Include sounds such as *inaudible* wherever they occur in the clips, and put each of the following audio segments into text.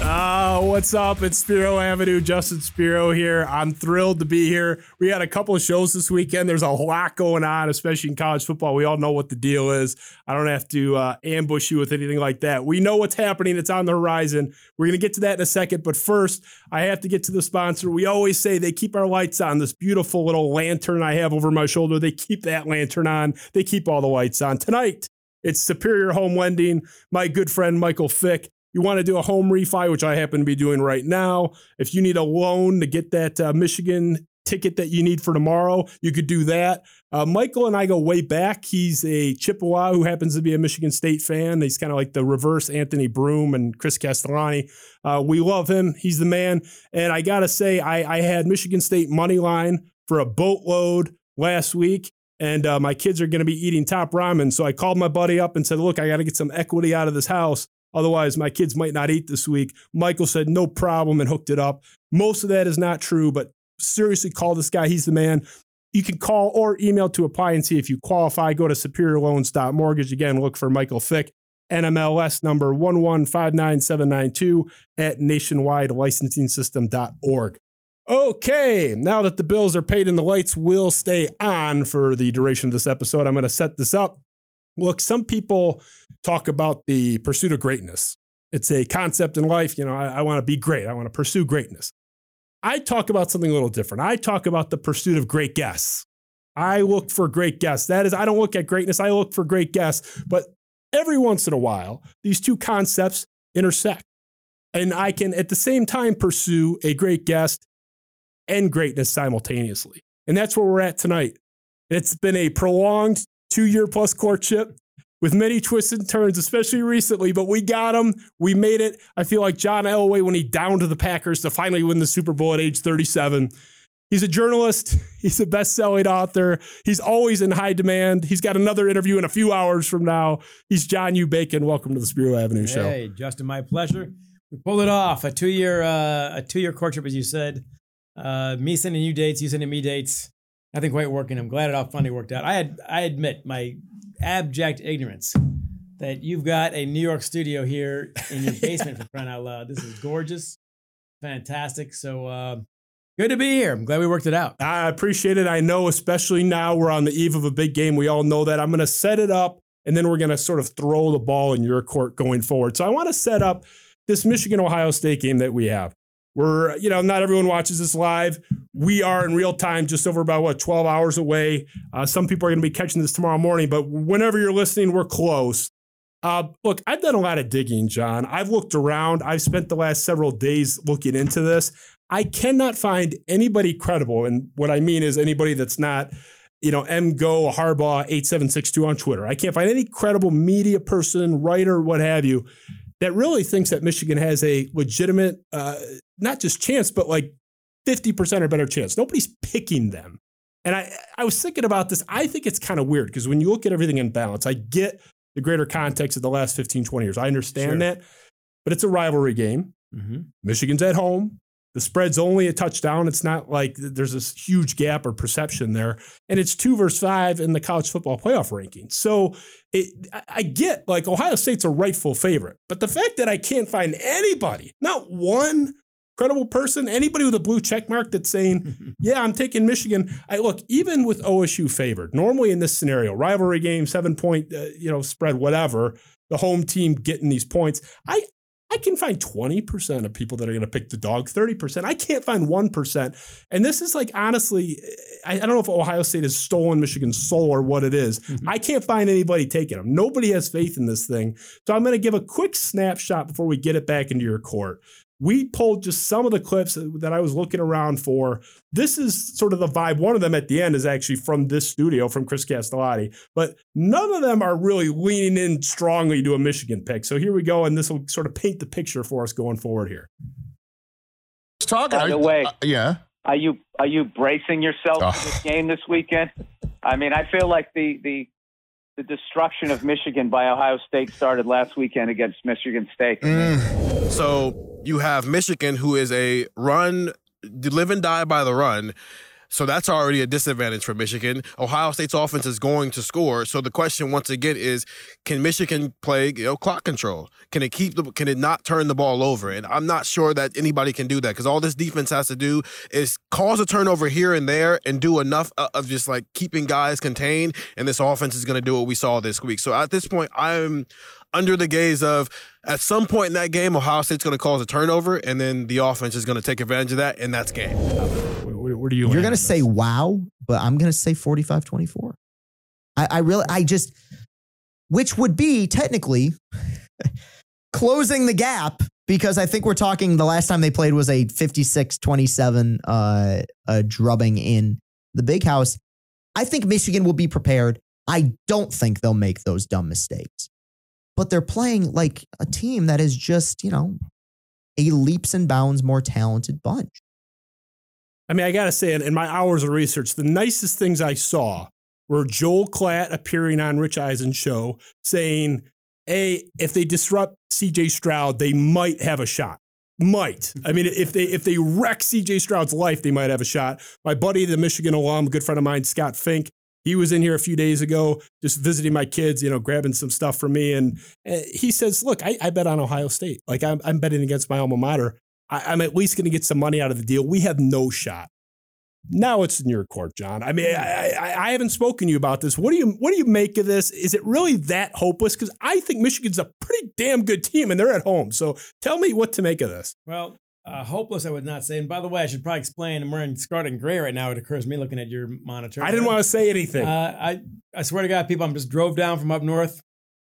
Oh, what's up? It's Spiro Avenue. Justin Spiro here. I'm thrilled to be here. We had a couple of shows this weekend. There's a lot going on, especially in college football. We all know what the deal is. I don't have to uh, ambush you with anything like that. We know what's happening. It's on the horizon. We're going to get to that in a second. But first, I have to get to the sponsor. We always say they keep our lights on. This beautiful little lantern I have over my shoulder, they keep that lantern on. They keep all the lights on. Tonight, it's Superior Home Lending. My good friend Michael Fick you want to do a home refi, which I happen to be doing right now. If you need a loan to get that uh, Michigan ticket that you need for tomorrow, you could do that. Uh, Michael and I go way back. He's a Chippewa who happens to be a Michigan State fan. He's kind of like the reverse Anthony Broome and Chris Castellani. Uh, we love him. He's the man. And I got to say, I, I had Michigan State money line for a boatload last week and uh, my kids are going to be eating top ramen. So I called my buddy up and said, Look, I got to get some equity out of this house. Otherwise, my kids might not eat this week. Michael said, no problem, and hooked it up. Most of that is not true, but seriously, call this guy. He's the man. You can call or email to apply and see if you qualify. Go to superiorloans.mortgage. Again, look for Michael Fick, NMLS number 1159792 at nationwidelicensing Okay, now that the bills are paid and the lights will stay on for the duration of this episode, I'm going to set this up. Look, some people talk about the pursuit of greatness. It's a concept in life. You know, I, I want to be great. I want to pursue greatness. I talk about something a little different. I talk about the pursuit of great guests. I look for great guests. That is, I don't look at greatness, I look for great guests. But every once in a while, these two concepts intersect. And I can at the same time pursue a great guest and greatness simultaneously. And that's where we're at tonight. It's been a prolonged two year plus courtship with many twists and turns, especially recently, but we got him. We made it. I feel like John Elway when he downed the Packers to finally win the Super Bowl at age 37. He's a journalist. *laughs* He's a best-selling author. He's always in high demand. He's got another interview in a few hours from now. He's John U. Bacon. Welcome to the Spiro Avenue Show. Hey, Justin, my pleasure. We pulled it off. A two-year, uh, a two-year courtship, as you said. Uh, me sending you dates, you sending me dates. Nothing quite working. I'm glad it all finally worked out. I had, I admit, my abject ignorance that you've got a New York studio here in your basement for crying out loud. This is gorgeous, fantastic. So uh, good to be here. I'm glad we worked it out. I appreciate it. I know, especially now we're on the eve of a big game. We all know that. I'm going to set it up, and then we're going to sort of throw the ball in your court going forward. So I want to set up this Michigan Ohio State game that we have. We're, you know, not everyone watches this live. We are in real time, just over about what 12 hours away. Uh, some people are going to be catching this tomorrow morning, but whenever you're listening, we're close. Uh, look, I've done a lot of digging, John. I've looked around. I've spent the last several days looking into this. I cannot find anybody credible, and what I mean is anybody that's not, you know, mgo Harbaugh eight seven six two on Twitter. I can't find any credible media person, writer, what have you, that really thinks that Michigan has a legitimate, uh, not just chance, but like 50% or better chance. Nobody's picking them. And I, I was thinking about this. I think it's kind of weird because when you look at everything in balance, I get the greater context of the last 15, 20 years. I understand sure. that, but it's a rivalry game. Mm-hmm. Michigan's at home. The spread's only a touchdown. It's not like there's this huge gap or perception there. And it's two versus five in the college football playoff rankings. So it, I get like Ohio State's a rightful favorite. But the fact that I can't find anybody, not one credible person, anybody with a blue check mark that's saying, *laughs* yeah, I'm taking Michigan. I look, even with OSU favored, normally in this scenario, rivalry game, seven point, uh, you know, spread, whatever, the home team getting these points. I, I can find 20% of people that are going to pick the dog, 30%. I can't find 1%. And this is like, honestly, I, I don't know if Ohio State has stolen Michigan's soul or what it is. Mm-hmm. I can't find anybody taking them. Nobody has faith in this thing. So I'm going to give a quick snapshot before we get it back into your court we pulled just some of the clips that I was looking around for. This is sort of the vibe. One of them at the end is actually from this studio from Chris Castellani, but none of them are really leaning in strongly to a Michigan pick. So here we go, and this will sort of paint the picture for us going forward here. Talking. By the way, uh, yeah. Are you are you bracing yourself oh. for this game this weekend? I mean, I feel like the the the destruction of Michigan by Ohio State started last weekend against Michigan State. Mm. So you have Michigan, who is a run, live and die by the run. So that's already a disadvantage for Michigan. Ohio State's offense is going to score. So the question once again is, can Michigan play you know, clock control? Can it keep the can it not turn the ball over? And I'm not sure that anybody can do that because all this defense has to do is cause a turnover here and there and do enough uh, of just like keeping guys contained. And this offense is going to do what we saw this week. So at this point, I'm under the gaze of at some point in that game, Ohio State's going to cause a turnover, and then the offense is going to take advantage of that, and that's game. Where, where do you? You're going to say wow, but I'm going to say 45 24. I, I really, I just, which would be technically *laughs* closing the gap because I think we're talking the last time they played was a 56 27 uh, uh, drubbing in the big house. I think Michigan will be prepared. I don't think they'll make those dumb mistakes but they're playing like a team that is just, you know, a leaps and bounds more talented bunch. I mean, I got to say, in my hours of research, the nicest things I saw were Joel Klatt appearing on Rich Eisen's show saying, A, if they disrupt CJ Stroud, they might have a shot. Might. I mean, if they if they wreck CJ Stroud's life, they might have a shot. My buddy, the Michigan alum, a good friend of mine, Scott Fink, he was in here a few days ago, just visiting my kids, you know, grabbing some stuff for me. And eh, he says, Look, I, I bet on Ohio State. Like, I'm, I'm betting against my alma mater. I, I'm at least going to get some money out of the deal. We have no shot. Now it's in your court, John. I mean, I, I, I, haven't spoken to you about this. What do you what do you make of this? Is it really that hopeless? Because I think Michigan's a pretty damn good team, and they're at home. So tell me what to make of this. Well, uh, hopeless, I would not say. And by the way, I should probably explain. I'm wearing scarlet and gray right now. It occurs to me looking at your monitor. I didn't want to say anything. Uh, I I swear to God, people, I'm just drove down from up north,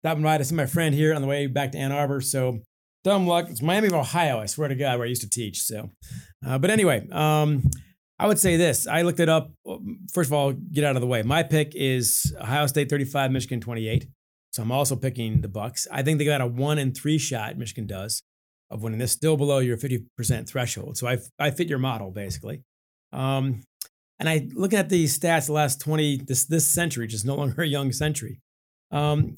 stopping by to see my friend here on the way back to Ann Arbor. So dumb luck. It's Miami of Ohio. I swear to God, where I used to teach. So, uh, but anyway, um, I would say this. I looked it up. First of all, get out of the way. My pick is Ohio State 35, Michigan 28. So I'm also picking the Bucks. I think they got a one and three shot. Michigan does of winning this, still below your 50% threshold. So I, I fit your model basically. Um, and I look at the stats the last 20, this, this century, which is no longer a young century. Um,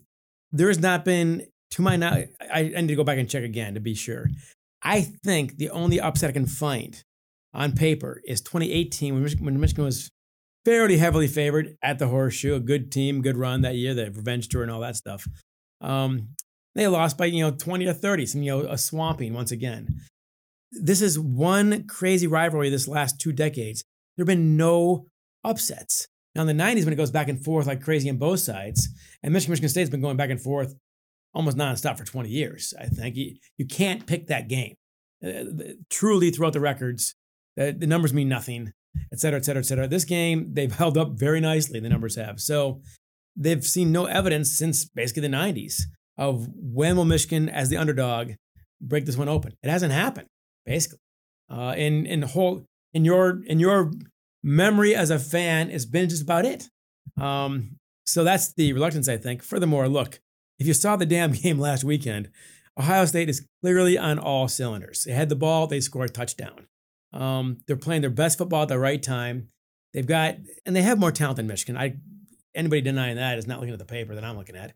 there has not been, to my knowledge, I, I need to go back and check again to be sure. I think the only upset I can find on paper is 2018 when Michigan, when Michigan was fairly heavily favored at the Horseshoe, a good team, good run that year, the revenge tour and all that stuff. Um, they lost by, you know, 20 to 30, some, you know, a swamping once again. This is one crazy rivalry this last two decades. There have been no upsets. Now, in the 90s, when it goes back and forth like crazy on both sides, and Michigan, Michigan State's been going back and forth almost nonstop for 20 years, I think. You, you can't pick that game. Uh, truly, throughout the records, uh, the numbers mean nothing, et cetera, et cetera, et cetera. This game, they've held up very nicely, the numbers have. So they've seen no evidence since basically the 90s of when will Michigan, as the underdog, break this one open. It hasn't happened, basically. Uh, in in whole in your in your memory as a fan, it's been just about it. Um, so that's the reluctance, I think. Furthermore, look, if you saw the damn *laughs* game last weekend, Ohio State is clearly on all cylinders. They had the ball, they scored a touchdown. Um, they're playing their best football at the right time. They've got, and they have more talent than Michigan. I anybody denying that is not looking at the paper that I'm looking at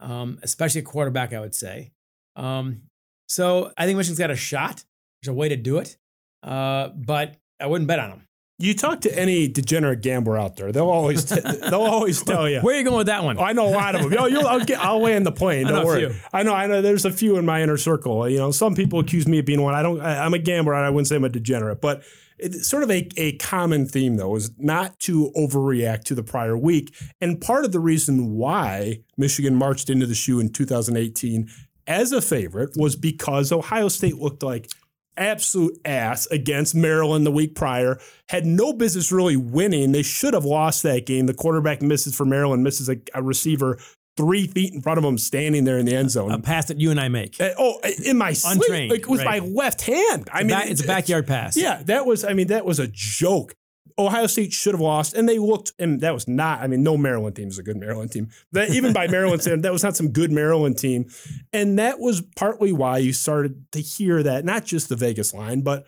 um, especially a quarterback, I would say. Um, so I think Michigan's got a shot. There's a way to do it, uh, but I wouldn't bet on them. You talk to any degenerate gambler out there, they'll always t- *laughs* they'll always tell you. Where are you going with that one? I know a lot of them. Yo, you'll, I'll, get, I'll land the plane. Don't worry. I know. I know. There's a few in my inner circle. You know, some people accuse me of being one. I don't. I, I'm a gambler. I wouldn't say I'm a degenerate, but it's sort of a, a common theme though is not to overreact to the prior week and part of the reason why michigan marched into the shoe in 2018 as a favorite was because ohio state looked like absolute ass against maryland the week prior had no business really winning they should have lost that game the quarterback misses for maryland misses a, a receiver three feet in front of him, standing there in the end zone. A pass that you and I make. Uh, oh, in my sleep, Untrained, like with right. my left hand. I mean, it's a backyard pass. Yeah, that was. I mean, that was a joke. Ohio State should have lost, and they looked, and that was not. I mean, no Maryland team is a good Maryland team. That even by Maryland standard, *laughs* that was not some good Maryland team, and that was partly why you started to hear that not just the Vegas line, but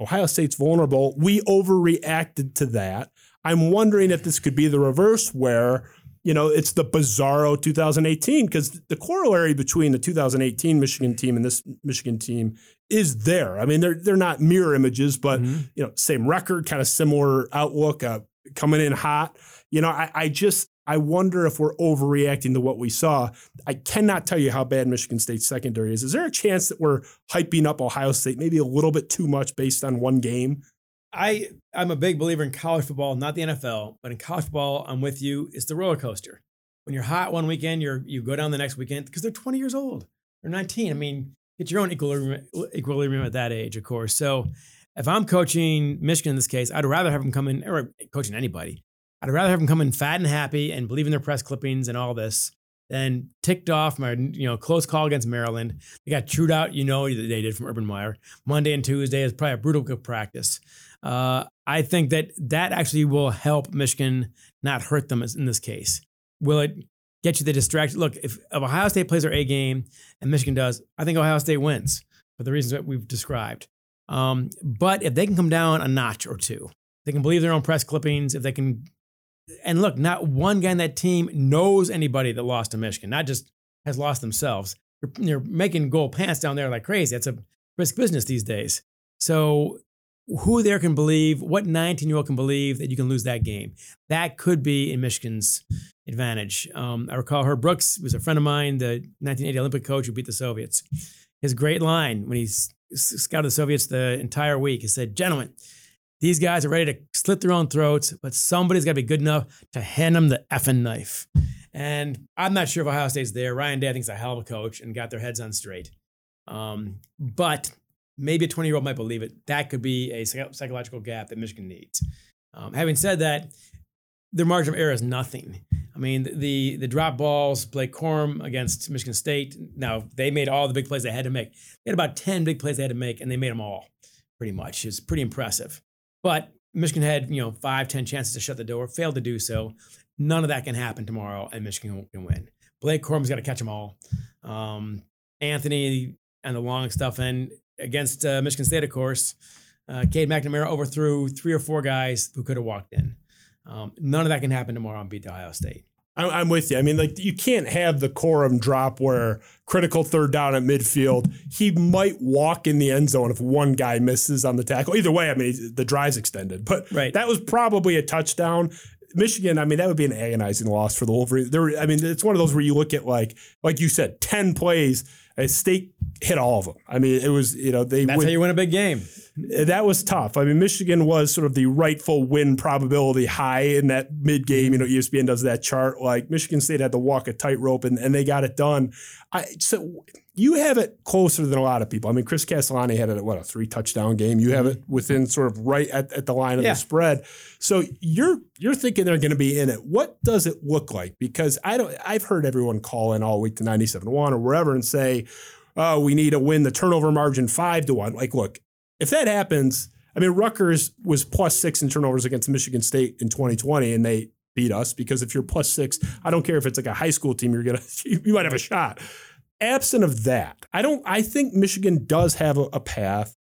Ohio State's vulnerable. We overreacted to that. I'm wondering if this could be the reverse where you know, it's the bizarro 2018 because the corollary between the 2018 Michigan team and this Michigan team is there. I mean, they're they're not mirror images, but mm-hmm. you know, same record, kind of similar outlook, uh, coming in hot. You know, I, I just I wonder if we're overreacting to what we saw. I cannot tell you how bad Michigan State's secondary is. Is there a chance that we're hyping up Ohio State maybe a little bit too much based on one game? I I'm a big believer in college football, not the NFL, but in college football, I'm with you. It's the roller coaster. When you're hot one weekend, you're you go down the next weekend because they're 20 years old. They're 19. I mean, get your own equilibrium, equilibrium at that age, of course. So if I'm coaching Michigan in this case, I'd rather have them come in, or coaching anybody, I'd rather have them come in fat and happy and believe in their press clippings and all this than ticked off my you know close call against Maryland. They got chewed out, you know they did from Urban Meyer. Monday and Tuesday is probably a brutal good practice. Uh, I think that that actually will help Michigan not hurt them in this case. Will it get you the distraction? Look, if, if Ohio State plays their A game and Michigan does, I think Ohio State wins for the reasons that we've described. Um, but if they can come down a notch or two, they can believe their own press clippings. If they can, and look, not one guy on that team knows anybody that lost to Michigan, not just has lost themselves. You're, you're making gold pants down there like crazy. It's a risk business these days. So who there can believe, what 19 year old can believe that you can lose that game? That could be in Michigan's advantage. Um, I recall Herb Brooks was a friend of mine, the 1980 Olympic coach who beat the Soviets. His great line when he scouted the Soviets the entire week, he said, Gentlemen, these guys are ready to slit their own throats, but somebody's got to be good enough to hand them the effing knife. And I'm not sure if Ohio State's there. Ryan Day, I think, a hell of a coach and got their heads on straight. Um, but maybe a 20 year old might believe it. That could be a psychological gap that Michigan needs. Um, having said that, their margin of error is nothing. I mean, the the drop balls, Blake Corum against Michigan State. Now they made all the big plays they had to make. They had about 10 big plays they had to make, and they made them all, pretty much. It's pretty impressive. But Michigan had you know five, ten chances to shut the door, failed to do so. None of that can happen tomorrow, and Michigan can win. Blake Corum's got to catch them all. Um, Anthony and the long stuff, and against uh, Michigan State, of course, uh, Cade McNamara overthrew three or four guys who could have walked in. Um, none of that can happen tomorrow and beat Ohio State. I'm with you. I mean, like you can't have the Corum drop where critical third down at midfield. He might walk in the end zone if one guy misses on the tackle. Either way, I mean, the drive's extended, but right. that was probably a touchdown. Michigan, I mean, that would be an agonizing loss for the Wolverines. There, I mean, it's one of those where you look at like, like you said, ten plays A State hit all of them. I mean, it was you know they. That's win. how you win a big game. Eh, that was tough. I mean, Michigan was sort of the rightful win probability high in that mid game. You mm-hmm. know, ESPN does that chart. Like Michigan State had to walk a tightrope, and, and they got it done. I so you have it closer than a lot of people. I mean, Chris Castellani had it at what a three touchdown game. You have mm-hmm. it within sort of right at, at the line of yeah. the spread. So you're you're thinking they're going to be in it. What does it look like? Because I don't. I've heard everyone call in all week to 97-1 or wherever and say, "Oh, we need to win the turnover margin five to one." Like, look, if that happens, I mean, Rutgers was plus six in turnovers against Michigan State in 2020, and they beat us because if you're plus six, I don't care if it's like a high school team, you're gonna *laughs* you might have a shot absent of that, I don't. I think Michigan does have a, a path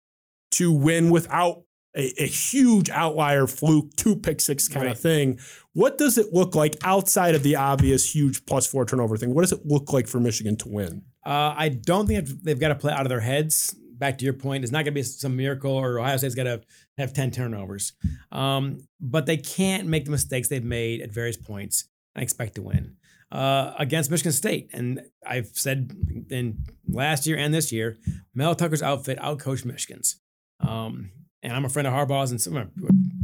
to win without a, a, huge outlier fluke, two pick six kind right. of thing. What does it look like outside of the obvious huge plus four turnover thing? What does it look like for Michigan to win? Uh, I don't think they've got to play out of their heads. Back to your point, it's not going to be some miracle or Ohio State's got to have 10 turnovers. Um, but they can't make the mistakes they've made at various points and expect to win uh, against Michigan State. And I've said in last year and this year, Mel Tucker's outfit outcoached Michigan's. Um, and I'm a friend of Harbaugh's, and some,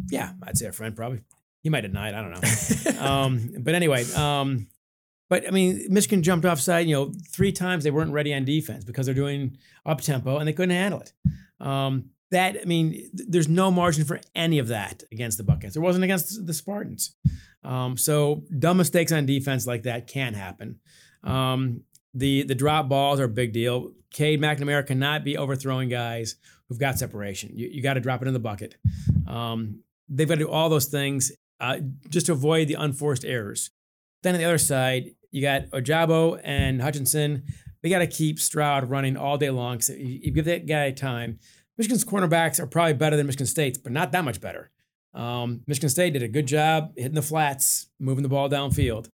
yeah, I'd say a friend probably. He might deny it. I don't know. *laughs* um, but anyway, um, but I mean, Michigan jumped offside. You know, three times they weren't ready on defense because they're doing up tempo and they couldn't handle it. Um, that I mean, th- there's no margin for any of that against the Buckeyes. There wasn't against the Spartans. Um, so dumb mistakes on defense like that can happen. Um, the the drop balls are a big deal. Cade McNamara cannot be overthrowing guys who've got separation. You, you got to drop it in the bucket. Um, they've got to do all those things uh, just to avoid the unforced errors. Then on the other side, you got Ojabo and Hutchinson. They got to keep Stroud running all day long. So you, give that guy time. Michigan's cornerbacks are probably better than Michigan State's, but not that much better. Um, Michigan State did a good job hitting the flats, moving the ball downfield.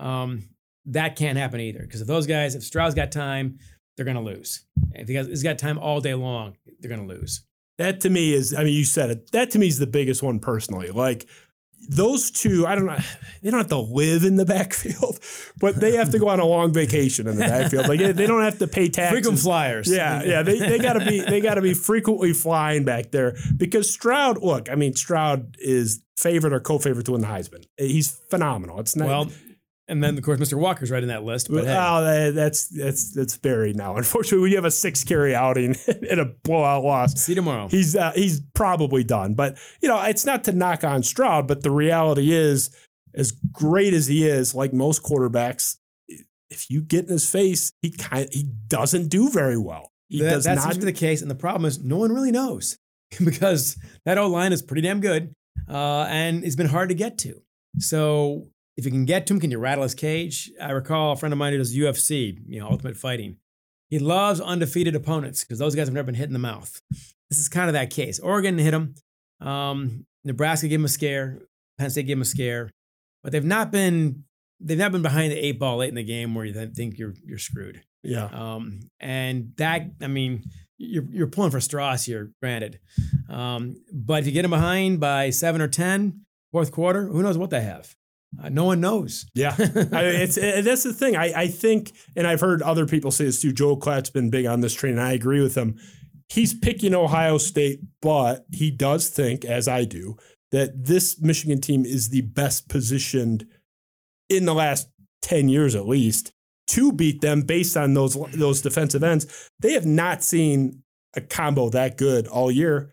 Um, that can't happen either because if those guys, if Stroud's got time, they're going to lose. If he's got time all day long, they're going to lose. That to me is, I mean, you said it. That to me is the biggest one personally. Like those two, I don't know, *sighs* they don't have to live in the *laughs* backfield, but they have to go on a long vacation in the backfield. Like they don't have to pay taxes. Frequent flyers. Yeah, yeah, they, they gotta be they gotta be frequently flying back there because Stroud. Look, I mean, Stroud is favorite or co-favorite to win the Heisman. He's phenomenal. It's not Well, and then of course Mr. Walker's right in that list. But hey, Oh, that's that's that's buried now. Unfortunately, when you have a six carry outing *laughs* and a blowout loss, see you tomorrow. he's uh, he's probably done. But you know, it's not to knock on Stroud, but the reality is, as great as he is, like most quarterbacks, if you get in his face, he kind he doesn't do very well. He that, does that not. seems to be the case, and the problem is no one really knows *laughs* because that O line is pretty damn good, uh, and it's been hard to get to. So if you can get to him, can you rattle his cage? I recall a friend of mine who does UFC, you know, Ultimate Fighting. He loves undefeated opponents because those guys have never been hit in the mouth. This is kind of that case. Oregon hit him. Um, Nebraska gave him a scare. Penn State gave him a scare, but they've not been they've not been behind the eight ball late in the game where you think you're you're screwed. yeah, Um, and that, I mean, you're, you're pulling for straws here, granted. Um, but if you get them behind by seven or ten, fourth quarter, who knows what they have? Uh, no one knows. *laughs* yeah. I mean, it's it, that's the thing. I I think, and I've heard other people say this too. Joel Klatt's been big on this train, and I agree with him. He's picking Ohio State, but he does think, as I do, that this Michigan team is the best positioned in the last 10 years at least to beat them based on those those defensive ends. They have not seen a combo that good all year.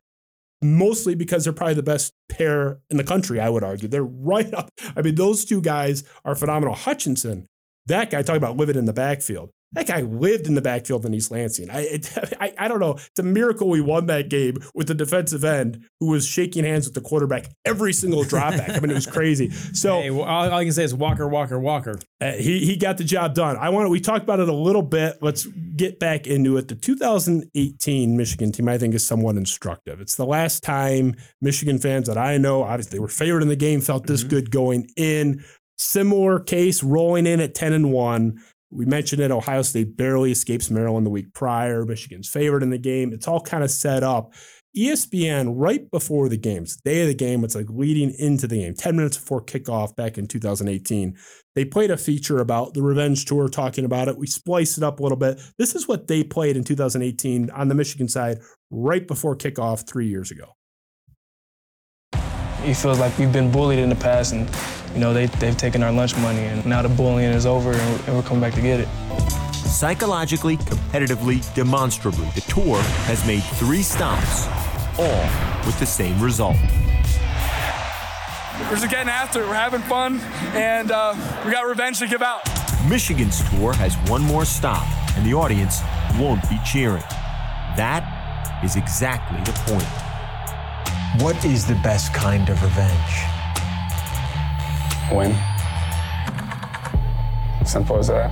Mostly because they're probably the best pair in the country, I would argue. They're *laughs* right up. I mean, those two guys are phenomenal. Hutchinson, that guy, talking about living in the backfield. That guy lived in the backfield in East Lansing. I, it, *laughs* I, I don't know. It's a miracle we won that game with the defensive end who was shaking hands with the quarterback every single dropback. I mean, it was crazy. *laughs* So Hey, well, all, all I can say is Walker, Walker, Walker. uh, he he got the job done. I want to, we talked about it a little bit. Let's get back into it. The 2018 Michigan team, I think, is somewhat instructive. It's the last time Michigan fans that I know, obviously, they were favored in the game, felt this Mhm. good going in. Similar case, rolling in at 10 and one. We mentioned it. Ohio State barely escapes Maryland the week prior. Michigan's favored in the game. It's all kind of set up. ESPN right before the games, day of the game, it's like leading into the game, 10 minutes before kickoff back in 2018. They played a feature about the revenge tour, talking about it. We spliced it up a little bit. This is what they played in 2018 on the Michigan side right before kickoff three years ago. It feels like we've been bullied in the past, and you know they they've taken our lunch money, and now the bullying is over, and we're, and we're coming back to get it. Psychologically, competitively, demonstrably, the tour has made three stops, all with the same result. We're just getting after it. We're having fun, and uh, we got revenge to give out. Michigan's tour has one more stop, and the audience won't be cheering. That is exactly the point. What is the best kind of revenge? Win. Simple as that.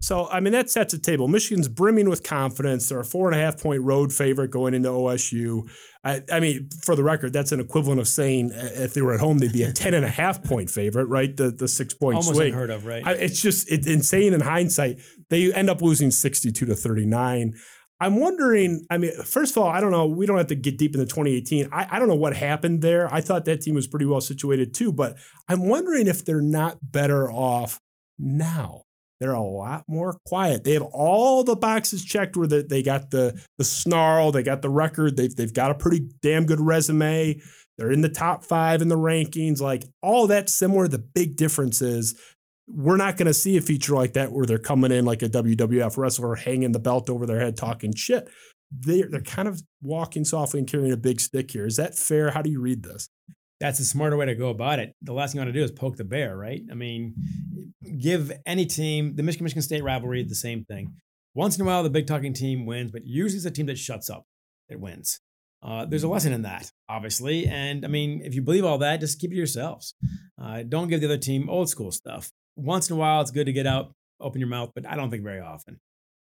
So, I mean, that sets a table. Michigan's brimming with confidence. They're a four and a half point road favorite going into OSU. I, I mean, for the record, that's an equivalent of saying uh, if they were at home, they'd be a *laughs* 10 and a half point favorite, right? The, the six point Almost swing. unheard of, right? I, it's just it's insane in hindsight. They end up losing 62 to 39. I'm wondering, I mean, first of all, I don't know. We don't have to get deep into 2018. I, I don't know what happened there. I thought that team was pretty well situated too, but I'm wondering if they're not better off now. They're a lot more quiet. They have all the boxes checked where they, got the the snarl, they got the record, they've, they've got a pretty damn good resume. They're in the top five in the rankings. Like all that similar. The big difference is we're not going to see a feature like that where they're coming in like a WWF wrestler hanging the belt over their head talking shit. They're, they're kind of walking softly and carrying a big stick here. Is that fair? How do you read this? That's a smarter way to go about it. The last thing you want to do is poke the bear, right? I mean, give any team the Michigan Michigan State rivalry the same thing. Once in a while, the big talking team wins, but usually it's a team that shuts up that wins. Uh, there's a lesson in that, obviously, and I mean, if you believe all that, just keep it to yourselves. Uh, don't give the other team old school stuff. Once in a while, it's good to get out, open your mouth, but I don't think very often.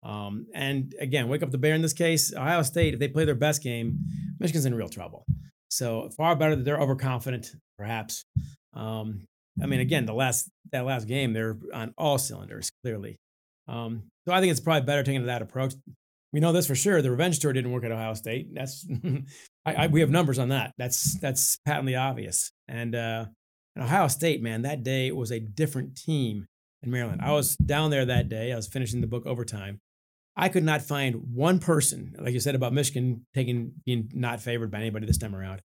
Um, and again, wake up the bear in this case. Ohio State, if they play their best game, Michigan's in real trouble. So far better that they're overconfident, perhaps. Um, I mean, again, the last that last game, they're on all cylinders clearly. Um, so I think it's probably better taking that approach. We know this for sure. The revenge tour didn't work at Ohio State. That's *laughs* I, I, we have numbers on that. That's that's patently obvious. And uh, Ohio State, man, that day was a different team in Maryland. I was down there that day. I was finishing the book overtime. I could not find one person, like you said about Michigan taking being not favored by anybody this time around.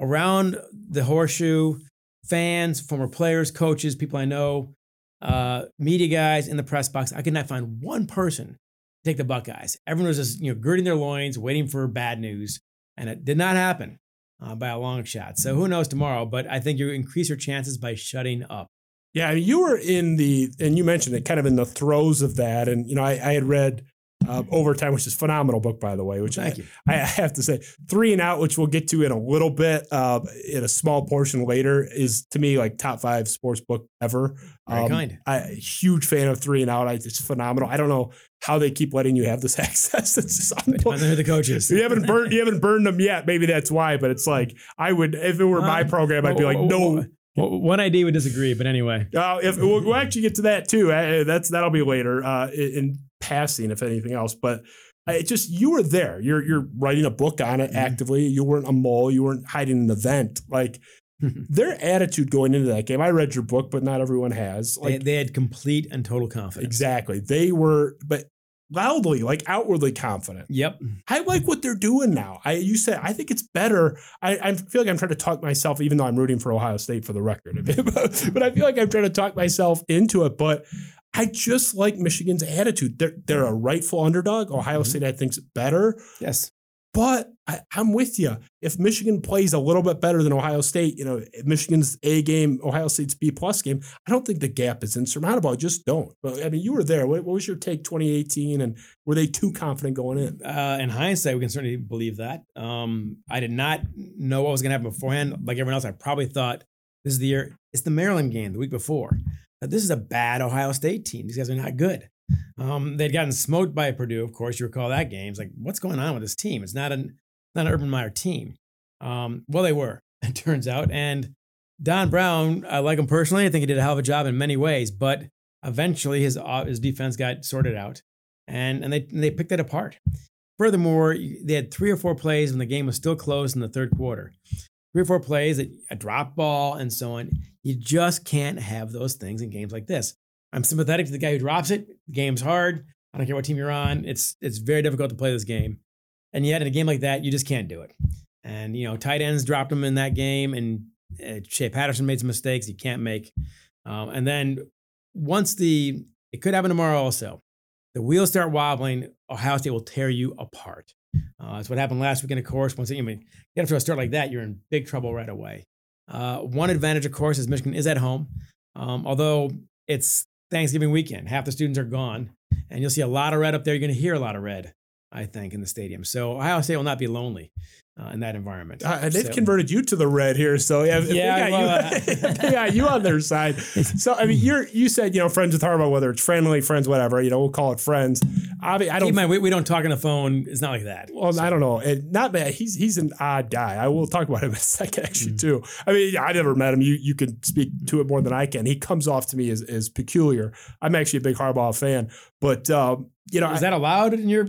Around the horseshoe, fans, former players, coaches, people I know, uh, media guys in the press box, I could not find one person to take the Buckeyes. Everyone was just you know girding their loins, waiting for bad news, and it did not happen uh, by a long shot. So who knows tomorrow? But I think you increase your chances by shutting up. Yeah, you were in the, and you mentioned it, kind of in the throes of that. And you know, I, I had read uh, Overtime, which is a phenomenal book, by the way. Which Thank I, you. I have to say, Three and Out, which we'll get to in a little bit, uh, in a small portion later, is to me like top five sports book ever. Um, Very kind. I huge fan of Three and Out. I, it's phenomenal. I don't know how they keep letting you have this *laughs* access. It's just Depends on who the coaches. you haven't burned you haven't burned them yet. Maybe that's why. But it's like I would if it were my Uh, program, I'd be like, no. One ID would disagree, but anyway. Uh, if we'll, we'll actually get to that too. Uh, that's that'll be later uh, in passing, if anything else. But it just you were there. You're you're writing a book on it Mhm. actively. You weren't a mole. You weren't hiding an event. Like *laughs* their attitude going into that game. I read your book, but not everyone has. They, Like they had complete and total confidence. exactly, they were, but loudly, like outwardly confident. Yep. I like what they're doing now. I you said I think it's better. I, I feel like I'm trying to talk myself, even though I'm rooting for Ohio State for the record. *laughs* but I feel like I'm trying to talk myself into it. But I just like Michigan's attitude. They're they're a rightful underdog. Ohio State I think, think's better. Yes. But I, I'm with you. If Michigan plays a little bit better than Ohio State, you know, Michigan's A game, Ohio State's B plus game, I don't think the gap is insurmountable. I just don't. But I mean, you were there. What, what was your take 2018? And were they too confident going in? Uh, in hindsight, we can certainly believe that. Um, I did not know what was going to happen beforehand. Like everyone else, I probably thought this is the year. It's the Maryland game the week before. This is a bad Ohio State team. These guys are not good. Um, they'd gotten smoked by Purdue, of course. You recall that game. It's like, what's going on with this team? It's not an not an Urban Meyer team. Um, well, they were. *laughs* It turns out, and Don Brown, I like him personally. I think he did a hell of a job in many ways, but eventually his his defense got sorted out, and and they and they picked it apart. Furthermore, they had three or four plays when the game was still close in the third quarter. Three or four plays, a drop ball, and so on. You just can't have those things in games like this. I'm sympathetic to the guy who drops it. The game's hard. I don't care what team you're on. It's it's very difficult to play this game, and yet in a game like that, you just can't do it. And you know, tight ends dropped him in that game, and uh, Shea Patterson made some mistakes he can't make. Um, and then once the it could happen tomorrow also, the wheels start wobbling. Ohio State will tear you apart. Uh, that's what happened last weekend, of course. Once you I mean, get off to a start like that, you're in big trouble right away. Uh, one advantage, of course, is Michigan is at home, um, although it's Thanksgiving weekend. Half the students are gone, and you'll see a lot of red up there. You're going to hear a lot of red, I think, in the stadium. So Ohio State will not be lonely uh, in that environment. Uh, they've So- converted you to the red here, so yeah, Yeah, they, got you, uh, *laughs* they got you on their side. *laughs* So I mean, you're you said you know friends with Harbaugh, whether it's friendly friends, whatever. You know, we'll call it friends. I mean, I don't. in mind, we, we don't talk on the phone. It's not like that. Well, I don't know. And not bad. He's he's an odd guy. I will talk about him in a second, actually, Mm. too. I mean, I never met him. You you can speak to it more than I can. He comes off to me as, as peculiar. I'm actually a big Harbaugh fan, but um, you know, Is that allowed in your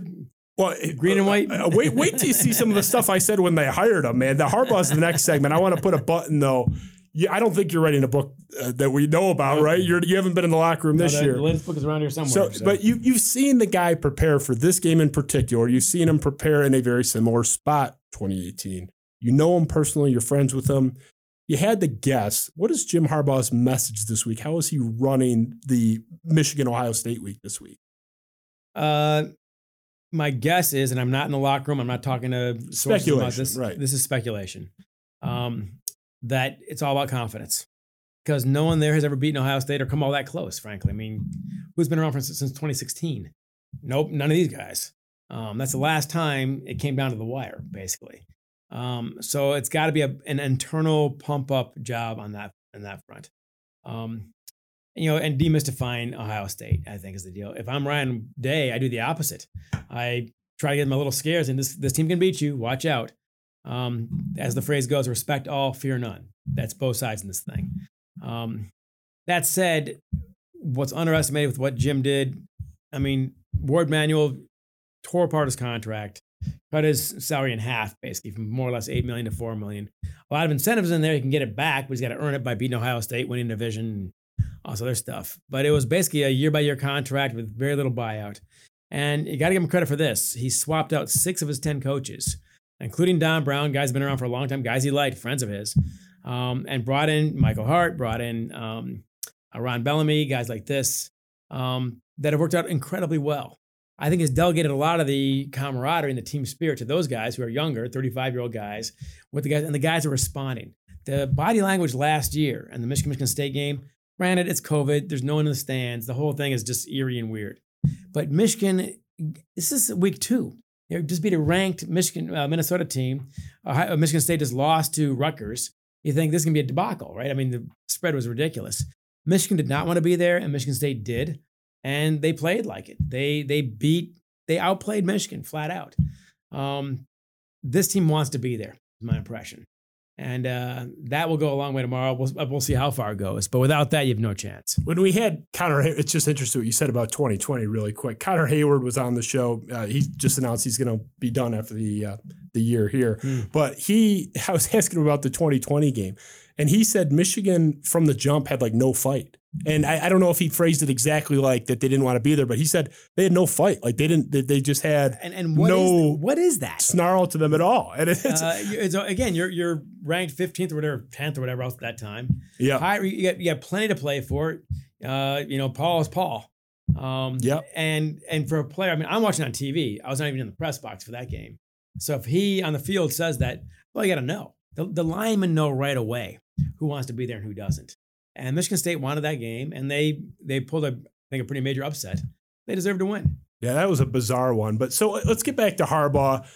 well, *laughs* green and white? uh, wait, wait till you see some of the stuff I said when they hired him, man. The Harbaugh's the next segment. I want to put a button though. Yeah, I don't think you're writing a book uh, that we know about, right? You're you haven't been in the locker room this No, the- year. The latest book is around here somewhere. So, but you you've seen the guy prepare for this game in particular. You've seen him prepare in a very similar spot 2018. You know him personally. You're friends with him. You had to guess. What is Jim Harbaugh's message this week? How is he running the Michigan Ohio State week this week? Uh, my guess is, and I'm not in the locker room. I'm not talking to sources about this. right. This is speculation. Um, that it's all about confidence because no one there has ever beaten Ohio State or come all that close. Frankly, I mean, who's been around for, since 2016? Nope, none of these guys. Um, that's the last time it came down to the wire, basically. Um, so it's got to be a, an internal pump up job on that on that front. Um, you know, and demystifying Ohio State, I think is the deal. If I'm Ryan Day, I do the opposite. I try to get a little scares, and this this team can beat you. Watch out. Um, as the phrase goes, respect all, fear none. That's both sides in this thing. Um, that said, what's underestimated with what Jim did, I mean, Warde Manuel tore apart his contract, cut his salary in half, basically from more or less eight million to four million. A lot of incentives in there. He can get it back, but he's got to earn it by beating Ohio State, winning division, all this other stuff. But it was basically a year by year contract with very little buyout. And you got to give him credit for this. He swapped out six of his 10 coaches, including Don Brown, guys been around for a long time, guys he liked, friends of his, um, and brought in Michael Hart, brought in um, Ron Bellamy, guys like this um, that have worked out incredibly well. I think has delegated a lot of the camaraderie and the team spirit to those guys who are younger, 35 year old guys, with the guys and the guys are responding. The body language last year and the Michigan Michigan State game, granted, it's COVID, there's no one in the stands. The whole thing is just eerie and weird. But Michigan, this is week two. They just beat a ranked Michigan uh, Minnesota team. Uh, Michigan State just lost to Rutgers. You think this can be a debacle, right? I mean, the spread was ridiculous. Michigan did not want to be there, and Michigan State did and they played like it. They they beat they outplayed Michigan flat out. Um, this team wants to be there. My impression, and uh, that will go a long way tomorrow. We'll we'll see how far it goes, but without that, you have no chance. When we had Connor, it's just interesting what you said about 2020. Really quick, Connor Heyward was on the show. Uh, he just announced he's going to be done after the uh, the year here, Mm. but he *laughs* I was asking him about the 2020 game, and he said Michigan from the jump had like no fight. And I, I don't know if he phrased it exactly like that they didn't want to be there, but he said they had no fight. Like they didn't, they, they just had And and what is no what is that? snarl to them at all. *laughs* And it's, Uh, it's, again, you're you're ranked 15th or whatever, 10th or whatever else at that time. yeah. High, you got you got plenty to play for. Uh, you know, Paul is Paul. Um, Yep. And and for a player, I mean, I'm watching on TV. I was not even in the press box for that game. So if he on the field says that, well, you got to know. The, the linemen know right away who wants to be there and who doesn't. And Michigan State wanted that game, and they they pulled a I think a pretty major upset. They deserved to win. Yeah, that was a bizarre one. But so let's get back to Harbaugh.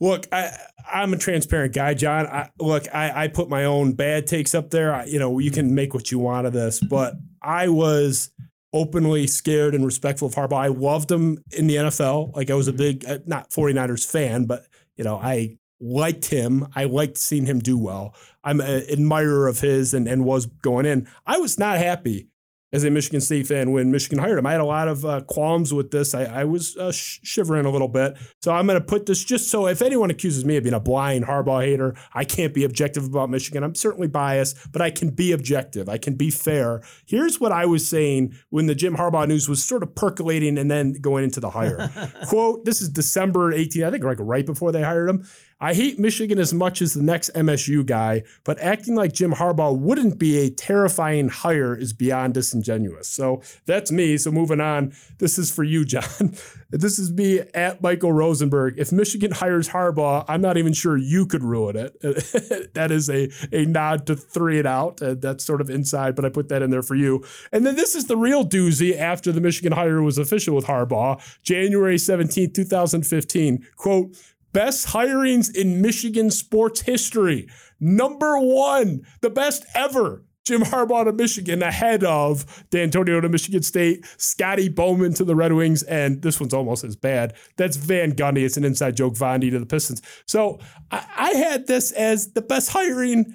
Look, I, I'm a transparent guy, John. I, look, I, I put my own bad takes up there. I, you know, you can make what you want of this, but I was openly scared and respectful of Harbaugh. I loved him in the NFL. Like I was a big, uh, not 49ers fan, but, you know, I liked him. I liked seeing him do well. I'm an admirer of his and, and was going in. I was not happy as a Michigan State fan when Michigan hired him. I had a lot of uh, qualms with this. I, I was uh, sh- shivering a little bit. So I'm going to put this just so if anyone accuses me of being a blind Harbaugh hater, I can't be objective about Michigan. I'm certainly biased, but I can be objective. I can be fair. Here's what I was saying when the Jim Harbaugh news was sort of percolating and then going into the hire. *laughs* Quote, this is December 18, I think like right before they hired him. I hate Michigan as much as the next MSU guy, but acting like Jim Harbaugh wouldn't be a terrifying hire is beyond disingenuous. So that's me. So moving on, this is for you, John. *laughs* This is me at Michael Rosenberg. If Michigan hires Harbaugh, I'm not even sure you could ruin it. *laughs* that is a, a nod to three and out. Uh, that's sort of inside, but I put that in there for you. And then this is the real doozy after the Michigan hire was official with Harbaugh, January 17, 2015. Quote, best hirings in Michigan sports history. Number one, the best ever. Jim Harbaugh to Michigan ahead of D'Antonio to Michigan State, Scotty Bowman to the Red Wings, and this one's almost as bad. That's Van Gundy. It's an inside joke, Vandy to the Pistons. So I, I had this as the best hiring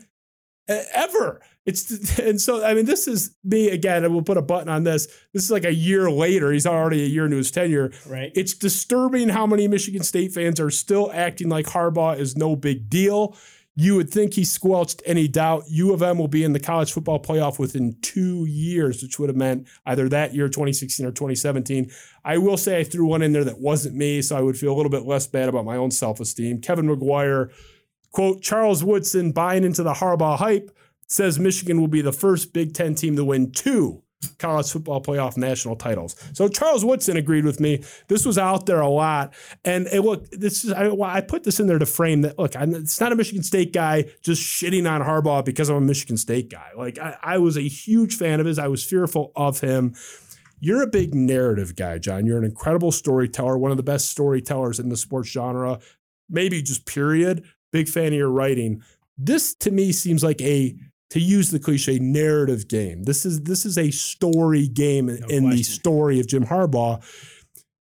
uh, ever. It's *laughs* and so I mean this is me again. I will put a button on this. This is like a year later. He's already a year into his tenure. Right. It's disturbing how many Michigan State fans are still acting like Harbaugh is no big deal. You would think he squelched any doubt. U of M will be in the college football playoff within two years, which would have meant either that year, 2016 or 2017. I will say I threw one in there that wasn't me, so I would feel a little bit less bad about my own self esteem. Kevin McGuire, quote, Charles Woodson buying into the Harbaugh hype says Michigan will be the first Big Ten team to win two college football playoff national titles. So Charles Woodson agreed with me. This was out there a lot, and it, look, this is I, I put this in there to frame that. Look, I'm, it's not a Michigan State guy just shitting on Harbaugh because I'm a Michigan State guy. Like I, I was a huge fan of his. I was fearful of him. You're a big narrative guy, John. You're an incredible storyteller, one of the best storytellers in the sports genre, maybe just period. Big fan of your writing. This to me seems like a to use the cliche narrative game. This is this is a story game No in the story of Jim Harbaugh.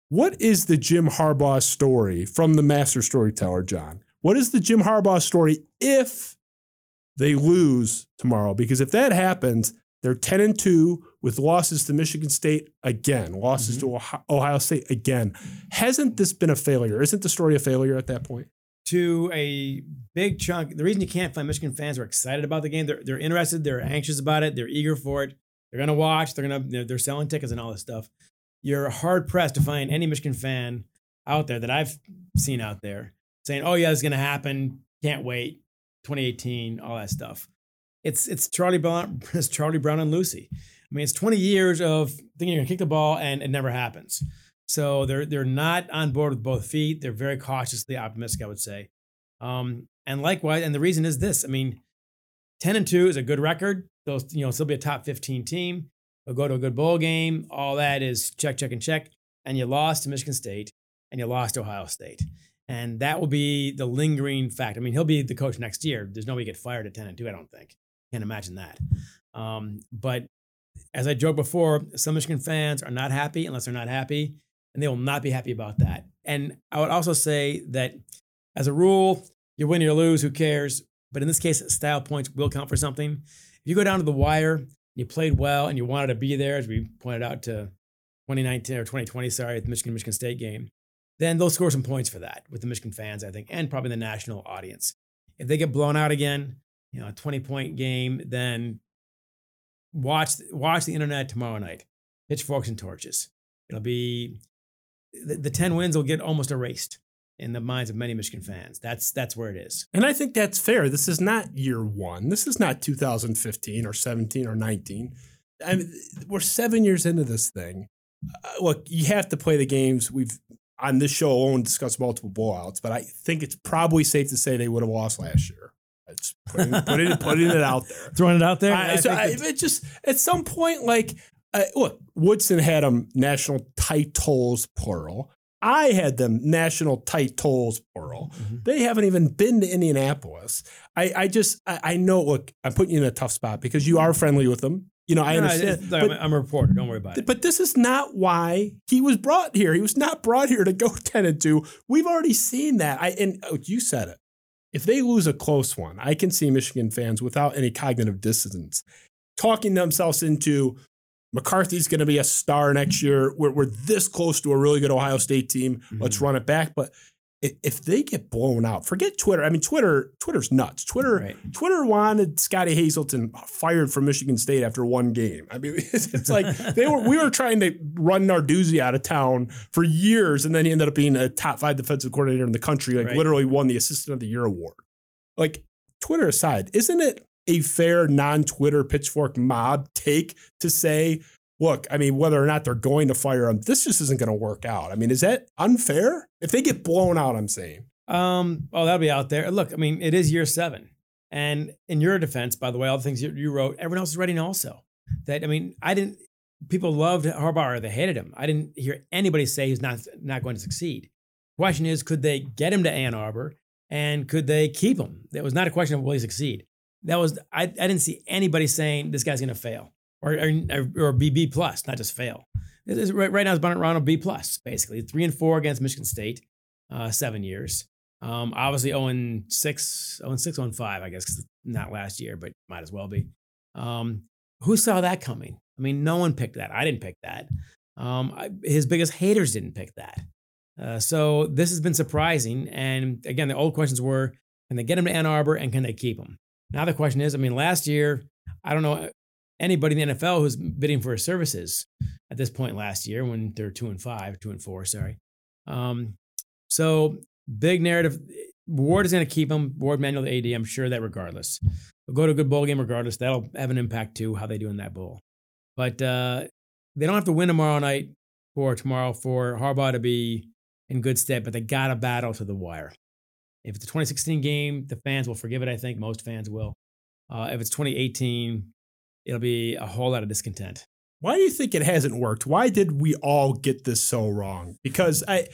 What is the Jim Harbaugh story from the master storyteller, John? What is the Jim Harbaugh story if they lose tomorrow? Because if that happens, they're 10 and 2 with losses to Michigan State again, losses mm-hmm. to Ohio- Ohio State again. Hasn't this been a failure? Isn't the story a failure at that point? To a big chunk. The reason you can't find Michigan fans are excited about the game, they're, they're interested, they're anxious about it, they're eager for it. They're gonna watch. They're gonna they're, they're selling tickets and all this stuff. You're hard pressed to find any Michigan fan out there that I've seen out there saying, "Oh yeah, is gonna happen. Can't wait." 2018, all that stuff. It's it's Charlie Brown, *laughs* it's Charlie Brown and Lucy. I mean, it's 20 years of thinking you're gonna kick the ball and it never happens. So they're they're not on board with both feet. They're very cautiously optimistic, I would say. Um, and likewise, and the reason is this: I mean, 10 and 2 is a good record. They'll you know still be a top 15 team. They'll go to a good bowl game. All that is check, check, and check. And you lost to Michigan State and you lost to Ohio State. And that will be the lingering fact. I mean, he'll be the coach next year. There's nobody get fired at 10 and 2, I don't think. Can't imagine that. Um, but as I joked before, some Michigan fans are not happy unless they're not happy, and they will not be happy about that. And I would also say that as a rule, you win or you lose, who cares? But in this case, style points will count for something. If you go down to the wire, you played well, and you wanted to be there, as we pointed out to 2019 or 2020, sorry, the Michigan Michigan State game, then they'll score some points for that with the Michigan fans, I think, and probably the national audience. If they get blown out again, you know, a 20 point game, then watch watch the internet tomorrow night. Pitchforks and torches. It'll be the, the 10 wins will get almost erased in the minds of many Michigan fans. That's that's where it is. And I think that's fair. This is not year one. This is not 2015 or 17 or 19. I mean, we're seven years into this thing. Uh, look, you have to play the games. We've on this show alone discussed multiple blowouts, but I think it's probably safe to say they would have lost last year. It's putting, putting, putting it out there. *laughs* Throwing it out there. I, so I, it's- it just at some point, like, uh, look, Woodson had them national titles plural. I had them national titles plural. Mm-hmm. They haven't even been to Indianapolis. I, I just, I, I know. Look, I'm putting you in a tough spot because you are friendly with them. You know, I No, understand. I'm, but, I'm a reporter. Don't worry about it. but this is not why he was brought here. He was not brought here to go *laughs* 10 and 2. We've already seen that. I and oh, you said it. If they lose a close one, I can see Michigan fans without any cognitive dissonance talking themselves into McCarthy's going to be a star next year. We're, we're this close to a really good Ohio State team. Mm-hmm. Let's run it back. But if they get blown out, forget Twitter. I mean, Twitter, Twitter's nuts. Twitter, Right. Twitter wanted Scottie Hazelton fired from Michigan State after one game. I mean, *laughs* it's, it's like they were. We were trying to run Narduzzi out of town for years, and then he ended up being a top five defensive coordinator in the country. Like Right. literally won the Assistant of the Year award. Like Twitter aside, isn't it a fair non-Twitter pitchfork mob take to say, look, I mean, whether or not they're going to fire him, this just isn't going to work out. I mean, is that unfair? If they get blown out, I'm saying. Um, oh, that'll be out there. Look, I mean, it is year seven. And in your defense, by the way, all the things you, you wrote, everyone else is writing also. That I mean, I didn't. People loved Harbaugh or they hated him. I didn't hear anybody say he's not not going to succeed. Question is, could they get him to Ann Arbor and could they keep him? That was not a question of will he succeed. That was I, I didn't see anybody saying this guy's going to fail or or, or be B plus, not just fail. This is, right, right now, it's Ronald B plus basically three and four against Michigan State, uh, seven years. Um, obviously 0 and 6, 0 and 6, 0 and 5, I guess, not last year, but might as well be. Um, who saw that coming? I mean, no one picked that. I didn't pick that. Um, I, his biggest haters didn't pick that. Uh, so this has been surprising. And again, the old questions were can they get him to Ann Arbor and can they keep him? Now the question is I mean, last year, I don't know anybody in the NFL who's bidding for his services at this point last year when they're two and five, two and four, sorry. Um, so big narrative. Warde is going to keep him. Warde Manuel, the AD. I'm sure that regardless, they'll go to a good bowl game regardless. That'll have an impact too how they do in that bowl. But uh, they don't have to win tomorrow night or tomorrow for Harbaugh to be in good stead. But they got to battle to the wire. If it's a 2016 game, the fans will forgive it. I think most fans will. Uh, if it's 2018, it'll be a whole lot of discontent. Why do you think it hasn't worked? Why did we all get this so wrong? Because I,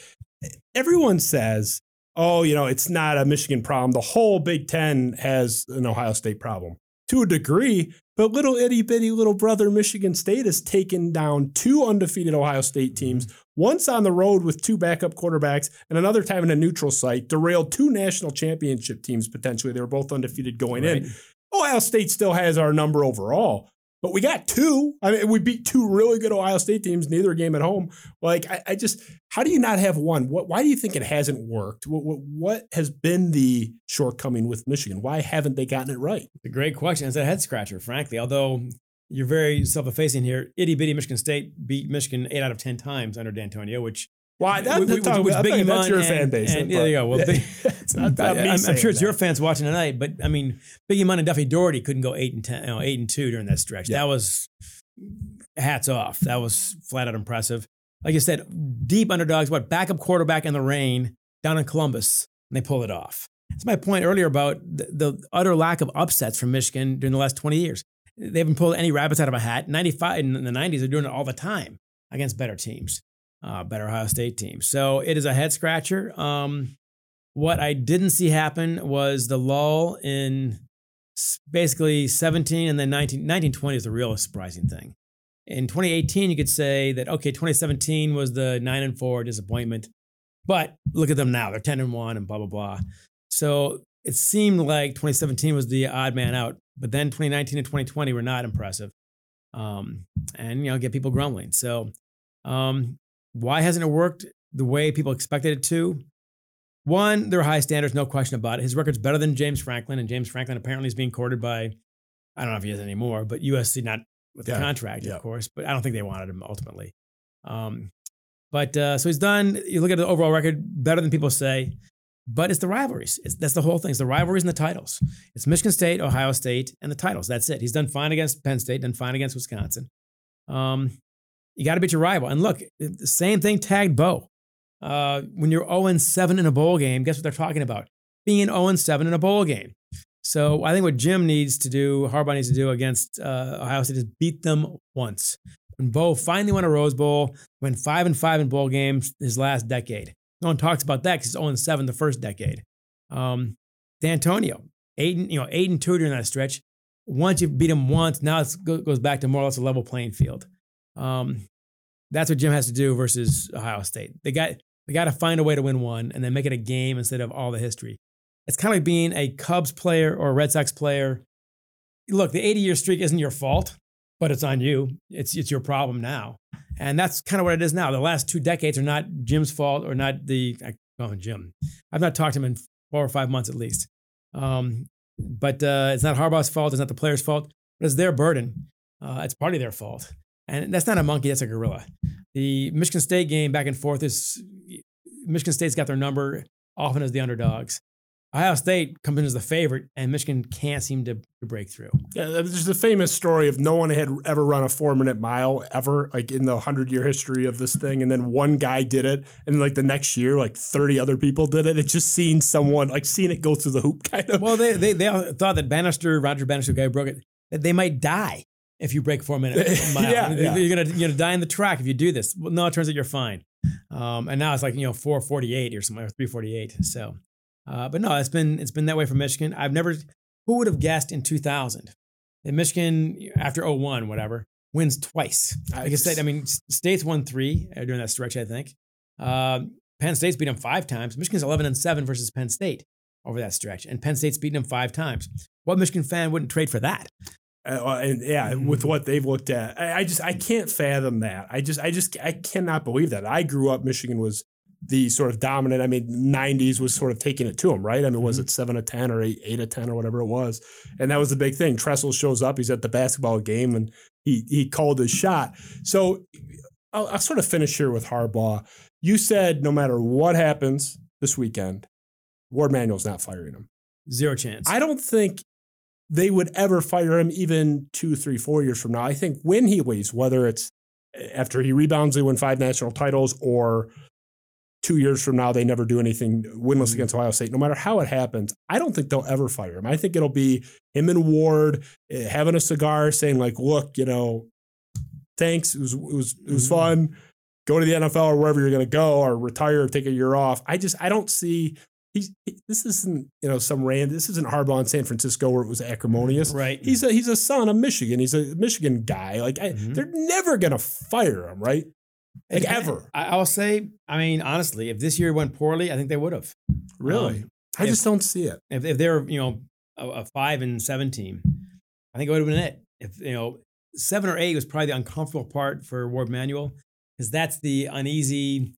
everyone says, "Oh, you know, it's not a Michigan problem. The whole Big Ten has an Ohio State problem." to a degree. But little itty bitty little brother Michigan State has taken down two undefeated Ohio State teams, once on the road with two backup quarterbacks, and another time in a neutral site, derailed two national championship teams potentially. They were both undefeated going in. Ohio State still has our number overall, but we got two. I mean, we beat two really good Ohio State teams, neither game at home. Like, I, I just, how do you not have one? What, why do you think it hasn't worked? What, what, what has been the shortcoming with Michigan? Why haven't they gotten it right? It's a great question. It's a head scratcher, frankly. Although you're very self-effacing here. Itty bitty Michigan State beat Michigan eight out of ten times under D'Antonio, which Why? That, which- that, which- talk- which think that's your and- fan base. and- yeah, there you go. Well, Yeah. Big- *laughs* it's not, I, am sure it's that. your fans watching tonight, but I mean, Biggie Munn and Duffy Daugherty couldn't go eight and ten, you know, eight and two during that stretch. Yeah. That was hats off. That was flat out impressive. Like I said, deep underdogs. What backup quarterback in the rain down in Columbus, and they pull it off. That's my point earlier about the, the utter lack of upsets from Michigan during the last 20 years. They haven't pulled any rabbits out of a hat. 95 in the 90s, they're doing it all the time against better teams, uh, better Ohio State teams. So it is a head scratcher. Um, what I didn't see happen was the lull in basically 17 and then 19, 1920 is the real surprising thing. In 2018, you could say that, okay, 2017 was the nine and four disappointment, but look at them now. They're 10 and one and blah, blah, blah. So it seemed like 2017 was the odd man out, but then 2019 and 2020 were not impressive. Um, and, you know, get people grumbling. So um, why hasn't it worked the way people expected it to? One, there are high standards, no question about it. His record's better than James Franklin, and James Franklin apparently is being courted by, I don't know if he is anymore, but USC, not with Yeah, the contract, yeah. of course, but I don't think they wanted him ultimately. Um, but uh, so he's done, you look at the overall record, better than people say, but it's the rivalries. It's, that's the whole thing. It's the rivalries and the titles. It's Michigan State, Ohio State, and the titles. That's it. He's done fine against Penn State, done fine against Wisconsin. Um, you got to beat your rival. And look, the same thing tagged Bo. Uh, when you're 0 7 in a bowl game, guess what they're talking about? Being 0 7 in a bowl game. So I think what Jim needs to do, Harbaugh needs to do against uh, Ohio State is beat them once. When Bo finally won a Rose Bowl, went 5 and 5 in bowl games his last decade. No one talks about that because he's 0 7 the first decade. Um, D'Antonio, 8 and, you know, 8 and 2 during that stretch. Once you beat him once, now it goes back to more or less a level playing field. Um, that's what Jim has to do versus Ohio State. They got they got to find a way to win one and then make it a game instead of all the history. It's kind of like being a Cubs player or a Red Sox player. Look, the 80 year streak isn't your fault, but it's on you. It's it's your problem now, and that's kind of what it is now. The last two decades are not Jim's fault or not the I call him Jim. I've not talked to him in four or five months at least. Um, but uh, it's not Harbaugh's fault. It's not the player's fault. But it's their burden. Uh, it's partly their fault. And that's not a monkey, that's a gorilla. The Michigan State game back and forth is Michigan State's got their number often as the underdogs. Ohio State comes in as the favorite, and Michigan can't seem to, to break through. Yeah, there's the famous story of no one had ever run a four minute mile ever, like in the hundred year history of this thing. And then one guy did it. And like the next year, like 30 other people did it. It's just seeing someone, like seeing it go through the hoop *laughs* kind of. Well, they they, they all thought that Bannister, Roger Bannister, the guy who broke it, that they might die if you break four minute *laughs* mile. Yeah, you're, yeah. you're gonna you're gonna die in the track if you do this. Well, no, it turns out you're fine. Um, and now it's like you know 448 or something or 348. So, uh, but no, it's been it's been that way for Michigan. I've never who would have guessed in 2000 that Michigan after 01 whatever wins twice. Like I said, I mean States won three uh, during that stretch. I think um, Penn State's beat them five times. Michigan's 11 and seven versus Penn State over that stretch, and Penn State's beaten them five times. What Michigan fan wouldn't trade for that? Uh, and yeah, with what they've looked at, I, I just I can't fathom that. I just I just I cannot believe that. I grew up Michigan was the sort of dominant. I mean, '90s was sort of taking it to him, right? I mean, was mm-hmm. it seven to ten or eight eight to ten or whatever it was? And that was the big thing. Tressel shows up. He's at the basketball game and he he called his shot. So I'll, I'll sort of finish here with Harbaugh. You said no matter what happens this weekend, Warde Manuel's not firing him. Zero chance. I don't think they would ever fire him even two, three, four years from now. I think when he leaves, whether it's after he rebounds, they win five national titles, or two years from now, they never do anything winless against Ohio State. No matter how it happens, I don't think they'll ever fire him. I think it'll be him and Warde eh, having a cigar, saying like, "Look, you know, thanks. It was it was it was fun. Go to the NFL or wherever you're going to go, or retire, or take a year off." I just I don't see he's he- this isn't you know some rand. This isn't Harbaugh in San Francisco where it was acrimonious. Right. He's a he's a son of Michigan. He's a Michigan guy. Like I, Mhm. they're never gonna fire him, right? Like ever. I, I'll say, I mean, honestly, if this year went poorly, I think they would have. Really? Um, I if- just don't see it. If, if they're, you know, a, a five and seven team, I think it would have been it. If, you know, seven or eight was probably the uncomfortable part for Warde Manuel because that's the uneasy.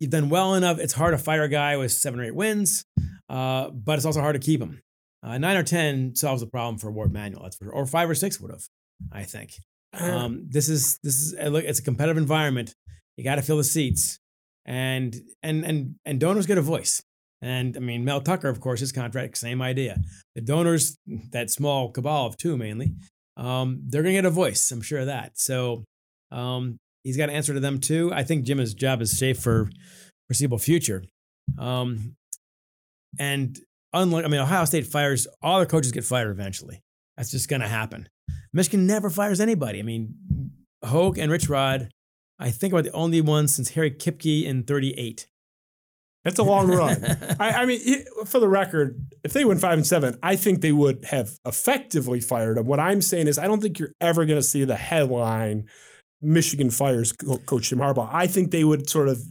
You've done well enough. It's hard to fire a guy with seven or eight wins, uh, but it's also hard to keep him. Uh, nine or 10 solves the problem for Warde Manuel. That's for, or five or six would have, I think. Um, this is this is uh, look. It's a competitive environment. You got to fill the seats, and and and and donors get a voice. And I mean, Mel Tucker, of course, his contract, same idea. The donors, that small cabal of two mainly, um, they're going to get a voice. I'm sure of that. So um, he's got to answer to them too. I think Jim's job is safe for foreseeable future. Um, and unlike, I mean, Ohio State fires all their coaches get fired eventually. That's just going to happen. Michigan never fires anybody. I mean, Hoke and Rich Rod, I think are the only ones since Harry Kipke in 38. That's a long run. *laughs* I, I mean, for the record, if they went five and seven, I think they would have effectively fired him. What I'm saying is, I don't think you're ever going to see the headline Michigan fires Co- Coach Jim Harbaugh. I think they would sort of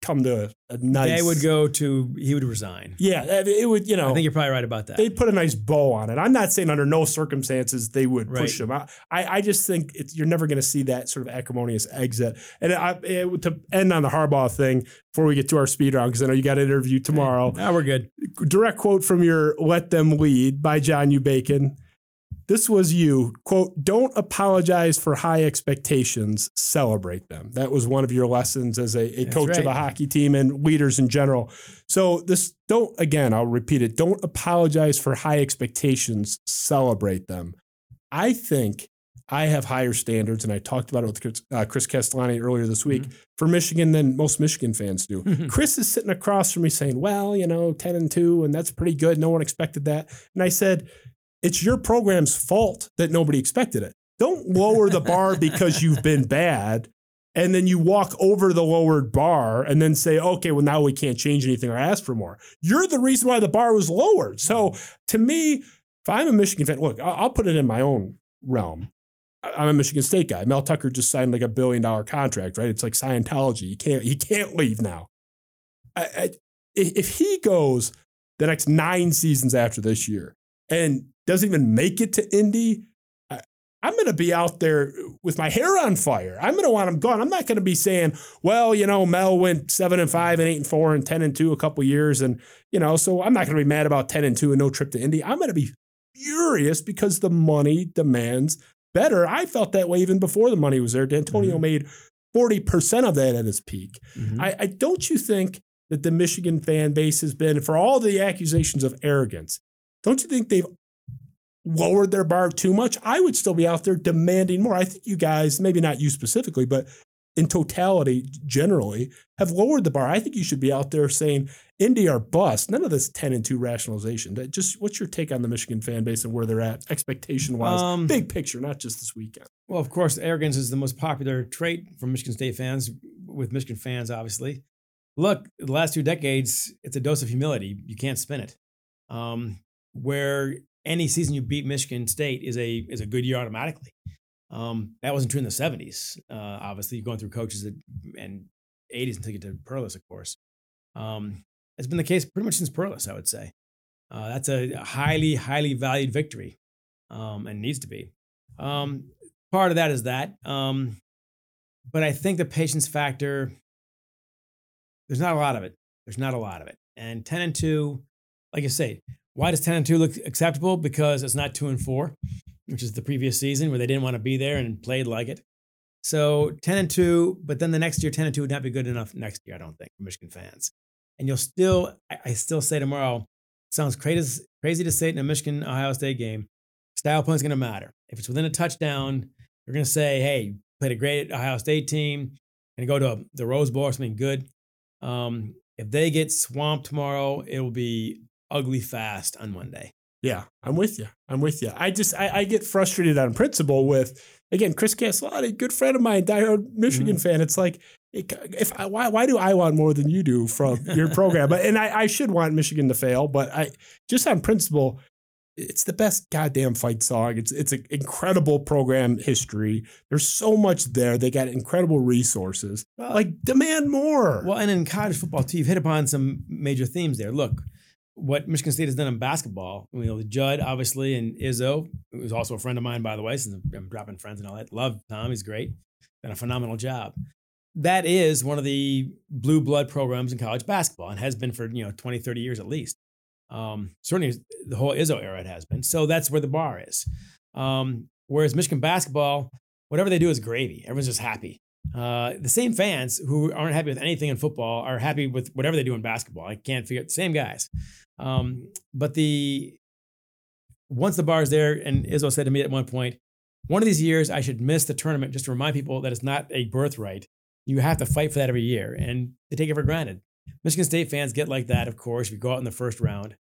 come to a, a nice. They would go to, he would resign. Yeah, it would. You know, I think you're probably right about that. they'd put a nice bow on it. I'm not saying under no circumstances they would push Right. him. I, I I just think it's, you're never going to see that sort of acrimonious exit. And I, it, to end on the Harbaugh thing before we get to our speed round, because I know you got an interview tomorrow. Now we're good. Direct quote from your "Let Them Lead" by John U. Bacon. This was you. Quote, don't apologize for high expectations, celebrate them. That was one of your lessons as a, a coach of a hockey team and leaders in general. So, this don't, again, I'll repeat it don't apologize for high expectations, celebrate them. I think I have higher standards, and I talked about it with Chris, uh, Chris Castellani earlier this week Mm-hmm. for Michigan than most Michigan fans do. Chris is sitting across from me saying, Well, you know, 10 and 2, and that's pretty good. No one expected that. And I said, It's your program's fault that nobody expected it. Don't lower the bar *laughs* because you've been bad. And then you walk over the lowered bar and then say, okay, well, now we can't change anything or ask for more. You're the reason why the bar was lowered. So to me, if I'm a Michigan fan, look, I'll put it in my own realm. I'm a Michigan State guy. Mel Tucker just signed like a billion dollar contract, right? It's like Scientology. You can't he can't leave now. I, I, if if he goes the next nine seasons after this year and doesn't even make it to Indy, I'm going to be out there with my hair on fire. I'm going to want him gone. I'm not going to be saying, well, you know, Mel went seven and five and eight and four and ten and two a couple years, and you know, so I'm not going to be mad about ten and two and no trip to Indy. I'm going to be furious because the money demands better. I felt that way even before the money was there. D'Antonio made forty percent of that at his peak. Mhm. I, I don't you think that the Michigan fan base has been, for all the accusations of arrogance, don't you think they've lowered their bar too much? I would still be out there demanding more. I think you guys, maybe not you specifically, but in totality, generally, have lowered the bar. I think you should be out there saying Indy are bust. None of this 10 and 2 rationalization. That just what's your take on the Michigan fan base and where they're at expectation wise? Um, Big picture, not just this weekend. Well, of course, arrogance is the most popular trait from Michigan State fans, with Michigan fans, obviously. Look, the last two decades, it's a dose of humility. You can't spin it. Um, where any season you beat Michigan State is a is a good year automatically. Um, that wasn't true in the '70s. Uh, obviously, you're going through coaches that, and '80s until you get to Perles, of course. Um, it's been the case pretty much since Perles, I would say. Uh, that's a highly, highly valued victory, um, and needs to be. Um, part of that is that. Um, but I think the patience factor, there's not a lot of it. There's not a lot of it. And 10 and 2, like I say, why does 10 and 2 look acceptable? Because it's not 2 and 4, which is the previous season where they didn't want to be there and played like it. So 10 and 2, but then the next year, 10 and 2 would not be good enough next year, I don't think, for Michigan fans. And you'll still, I, still say tomorrow, sounds crazy, crazy to say it in a Michigan Ohio State game. Style point's going to matter. If it's within a touchdown, you're going to say, hey, played a great Ohio State team, and go to the Rose Bowl or something good. Um, if they get swamped tomorrow, it will be ugly fast on Monday. Yeah, I'm with you. I'm with you. I just I, I get frustrated on principle with again Chris Castellani, good friend of mine, diehard Michigan mm-hmm. fan. It's like if I, why why do I want more than you do from *laughs* your program? But and I, I should want Michigan to fail, but I just on principle, it's the best goddamn fight song. It's it's an incredible program history. There's so much there. They got incredible resources. Like demand more. Well, and in college football too, you've hit upon some major themes there. Look, what Michigan State has done in basketball. You know, Jud obviously and Izzo, who's also a friend of mine by the way, since I'm- dropping friends and all that. Love Tom, he's great. Done a phenomenal job. That is one of the blue blood programs in college basketball and has been for you know 20, 30 years at least. Um, certainly the whole Izzo era it has been. So that's where the bar is. Um, whereas Michigan basketball, whatever they do is gravy. Everyone's just happy. Uh, the same fans who aren't happy with anything in football are happy with whatever they do in basketball. I can't figure it. Same guys. Um, but the once the bar is there, and Izzo said to me at one point, one of these years I should miss the tournament just to remind people that it's not a birthright. You have to fight for that every year, and they take it for granted. Michigan State fans get like that, of course, if you go out in the first round,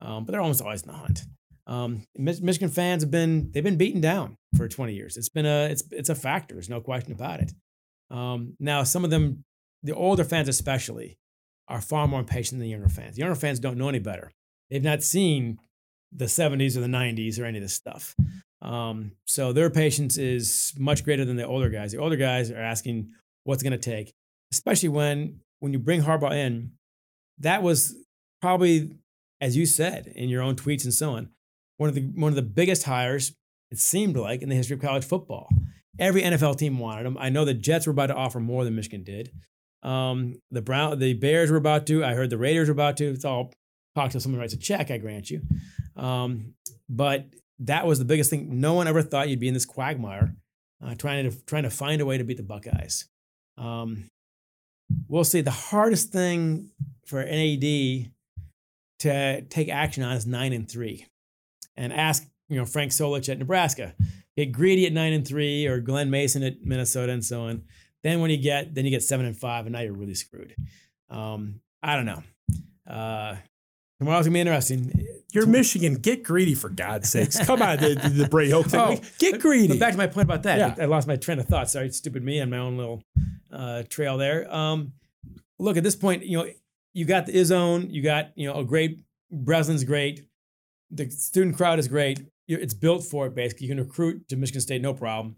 um, but they're almost always in the hunt. Um, Michigan fans have been they've been beaten down for 20 years. It's been a it's it's a factor. There's no question about it. Um, now, some of them, the older fans especially, are far more impatient than the younger fans. The younger fans don't know any better. They've not seen the 70s or the 90s or any of this stuff. Um, so their patience is much greater than the older guys. The older guys are asking what's going to take, especially when when you bring Harbaugh in. That was probably, as you said in your own tweets and so on, one of the one of the biggest hires it seemed like in the history of college football. Every NFL team wanted him. I know the Jets were about to offer more than Michigan did. Um, the Brown, the Bears were about to. I heard the Raiders were about to. It's all talk till someone writes a check. I grant you, um, but that was the biggest thing. No one ever thought you'd be in this quagmire, uh, trying to trying to find a way to beat the Buckeyes. Um, we'll see. The hardest thing for NAD to take action on is nine and three, and ask you know Frank Solich at Nebraska, get greedy at nine and three, or Glen Mason at Minnesota, and so on. Then when you get then you get seven and five, and now you're really screwed. Um, I don't know. Uh, tomorrow's gonna be interesting. You're Michigan. Get greedy for God's sakes. Come on, the, the, Bray Hope *laughs* thing. Oh, get greedy. But back to my point about that. Yeah. I lost my train of thought. Sorry, stupid me and my own little uh, trail there. Um, look, at this point, you know, you got the Izzone, you got, you know, a great, Breslin's great. The student crowd is great. It's built for it, basically. You can recruit to Michigan State, no problem.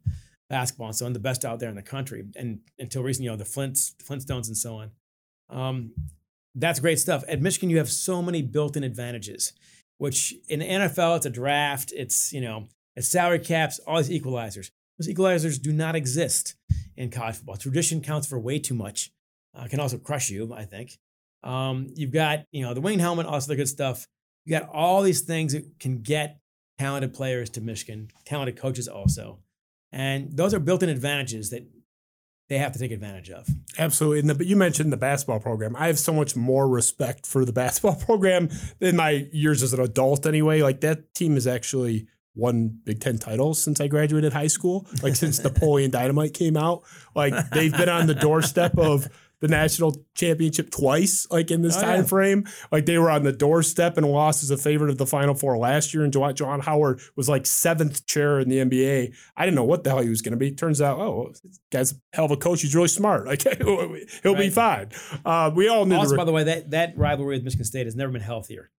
Basketball and so on, the best out there in the country. And until recently, you know, the Flints, Flintstones and so on. Um, that's great stuff. At Michigan, you have so many built-in advantages, which in the NFL, it's a draft, it's, you know, it's salary caps, all these equalizers. Those equalizers do not exist in college football. Tradition counts for way too much. Uh, can also crush you, I think. Um, you've got, you know, the wing helmet, also the good stuff. You got all these things that can get talented players to Michigan, talented coaches also. And those are built-in advantages that they have to take advantage of. Absolutely. And the, but you mentioned the basketball program. I have so much more respect for the *laughs* basketball program than my years as an adult anyway. Like that team has actually won Big Ten titles since I graduated high school. Like since *laughs* Napoleon Dynamite came out. Like they've been on the doorstep of the national championship twice, like in this Oh, time yeah. frame. Like they were on the doorstep and lost as a favorite of the Final Four last year. And John, Howard was like seventh chair in the NBA. I didn't know what the hell he was going to be. Turns out, oh, guy's a hell of a coach. He's really smart. *laughs* Like he'll be fine. Uh, we all knew. Also, the, by the way, that, that rivalry with Michigan State has never been healthier.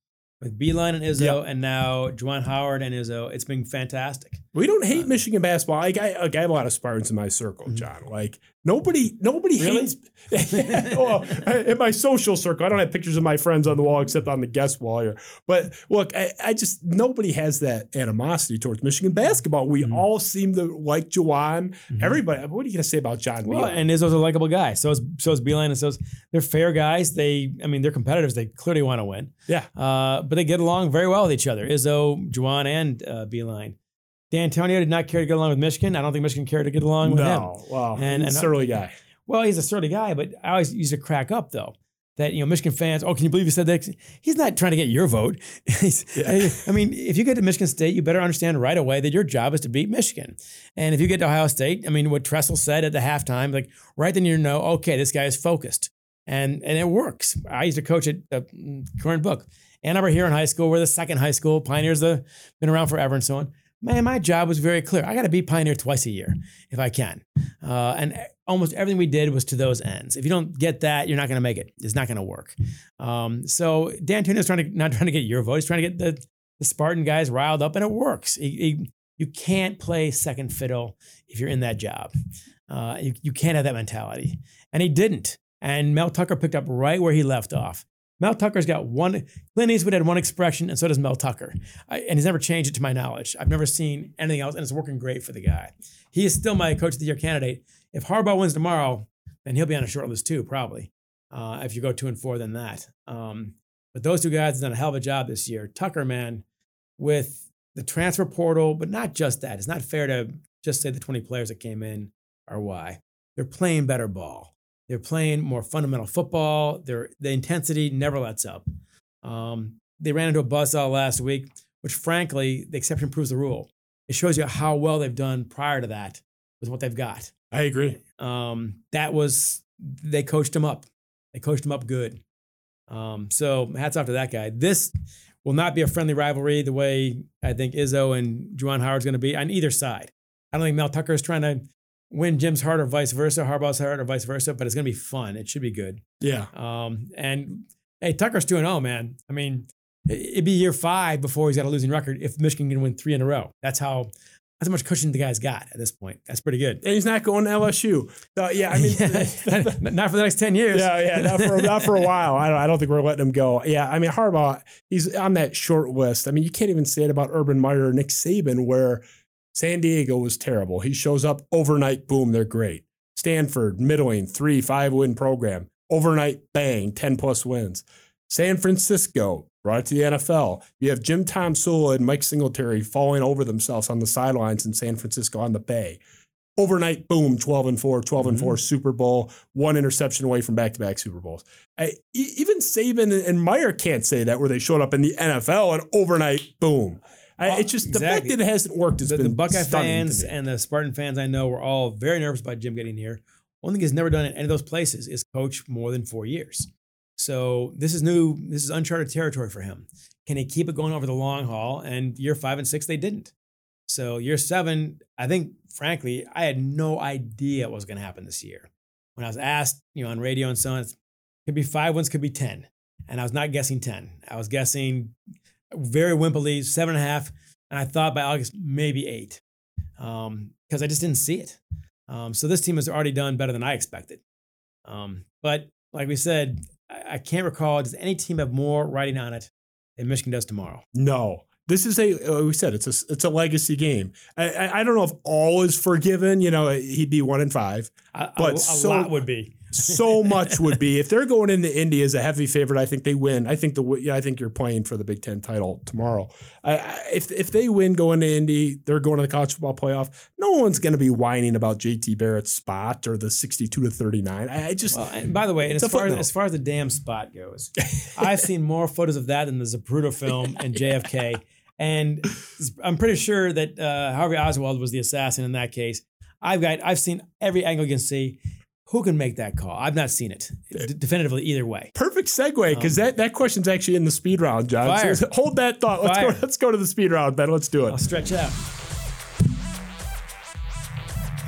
With Beilein and Izzo, and now Juwan Howard and Izzo, it's been fantastic. We don't hate Michigan basketball. Like I, like I have a lot of Spartans in my circle, John. Like nobody, nobody Really? hates. *laughs* well, in my social circle, I don't have pictures of my friends on the wall except on the guest wall here. But look, I, I just nobody has that animosity towards Michigan basketball. We all seem to like Juwan. Everybody. What are you going to say about John? Well, Wheeler? and Izzo's a likable guy. So is so is Beilein, and so is they're fair guys. They, I mean, they're competitors. They clearly want to win. yeah. Uh, but they get along very well with each other. Izzo, Juwan, and uh, Beilein. D'Antonio did not care to get along with Michigan. I don't think Michigan cared to get along with him. No, wow, And- he's and- a surly guy. Well, he's a surly guy, but I always used to crack up though. That you know, Michigan fans. Oh, can you believe he said that? He's not trying to get your vote. *laughs* He's- I mean, if you get to Michigan State, you better understand right away that your job is to beat Michigan. And if you get to Ohio State, I mean, what Tressel said at the halftime, like right then you know, okay, this guy is focused, and and it works. I used to coach at uh, current book, Ann Arbor here in high school. We're the second high school. Pioneers have been around forever and so on. Man, my job was very clear. I got to be Pioneer twice a year if I can. Uh, and almost everything we did was to those ends. If you don't get that, you're not going to make it. It's not going to work. Um, so D'Antonio's trying to not trying to get your vote. He's trying to get the, the Spartan guys riled up, and it works. He, he, you can't play second fiddle if you're in that job. Uh, you, you can't have that mentality. And he didn't. And Mel Tucker picked up right where he left off. Mel Tucker's got one, Clint Eastwood had one expression, and so does Mel Tucker. I, and he's never changed it to my knowledge. I've never seen anything else, and it's working great for the guy. He is still my coach of the year candidate. If Harbaugh wins tomorrow, then he'll be on a short list too, probably. Uh, if you go two and four, than that. Um, but those two guys have done a hell of a job this year. Tucker, man, with the transfer portal, but not just that. It's not fair to just say the 20 players that came in are why. They're playing better ball. They're playing more fundamental football. They're, the intensity never lets up. Um, they ran into a buzzsaw last week, which frankly, the exception proves the rule. It shows you how well they've done prior to that with what they've got. I agree. Um, that was, they coached him up. They coached him up good. Um, so hats off to that guy. This will not be a friendly rivalry the way I think Izzo and Juwan Howard's going to be on either side. I don't think Mel Tucker is trying to win Jim's heart or vice versa, Harbaugh's heart or vice versa, but it's going to be fun. It should be good. Yeah. Um, and hey, Tucker's 2 0, man. I mean, it'd be year five before he's got a losing record if Michigan can win three in a row. That's how. That's how much cushion the guy's got at this point. That's pretty good. And he's not going to LSU. So, yeah, I mean, *laughs* *laughs* not for the next 10 years. Yeah, yeah, not for, not for a while. I don't, I don't think we're letting him go. Yeah, I mean, Harbaugh, he's on that short list. I mean, you can't even say it about Urban Meyer or Nick Saban, where San Diego was terrible. He shows up overnight, boom, they're great. Stanford, middling, three, five win program. Overnight, bang, 10 plus wins. San Francisco, brought it to the NFL. You have Jim Tomsula and Mike Singletary falling over themselves on the sidelines in San Francisco on the Bay. Overnight, boom, 12 and 4, 12 and 4 mm-hmm. Super Bowl, one interception away from back to back Super Bowls. I, even Saban and Meyer can't say that where they showed up in the NFL and overnight, boom. I, it's just the fact that it hasn't worked has the, been the Buckeye fans and the Spartan fans I know were all very nervous about Jim getting here. One thing he's never done in any of those places is coach more than four years. So this is new. This is uncharted territory for him. Can he keep it going over the long haul? And year five and six, they didn't. So year seven, I think, frankly, I had no idea what was going to happen this year. When I was asked, you know, on radio and so on, it could be five wins, could be ten, and I was not guessing ten. I was guessing very wimpily seven and a half, and I thought by August maybe eight, because I just didn't see it. Um, so this team has already done better than I expected. Um, but like we said, I, I can't recall. Does any team have more writing on it than Michigan does tomorrow? No. This is a uh, we said it's a it's a legacy game. I, I don't know if all is forgiven. You know, he'd be one in five, but a, a so, lot would be. So *laughs* much would be if they're going into Indy as a heavy favorite. I think they win. I think the yeah, I think you're playing for the Big Ten title tomorrow. I, I, if if they win going to Indy, they're going to the college football playoff. No one's going to be whining about JT Barrett's spot or the 62 to 39. I, I just Well, and by the way, and as far as, as far as the damn spot goes, *laughs* I've seen more photos of that than the Zapruder film and JFK. And I'm pretty sure that uh, Harvey Oswald was the assassin in that case. I've got I've seen every angle you can see. Who can make that call? I've not seen it d- definitively either way. perfect segue because that, that question's actually in the speed round, John. Um. So *laughs* hold that thought. Let's Fire. go. Let's go to the speed round, Ben. Let's do it. I'll it. stretch out.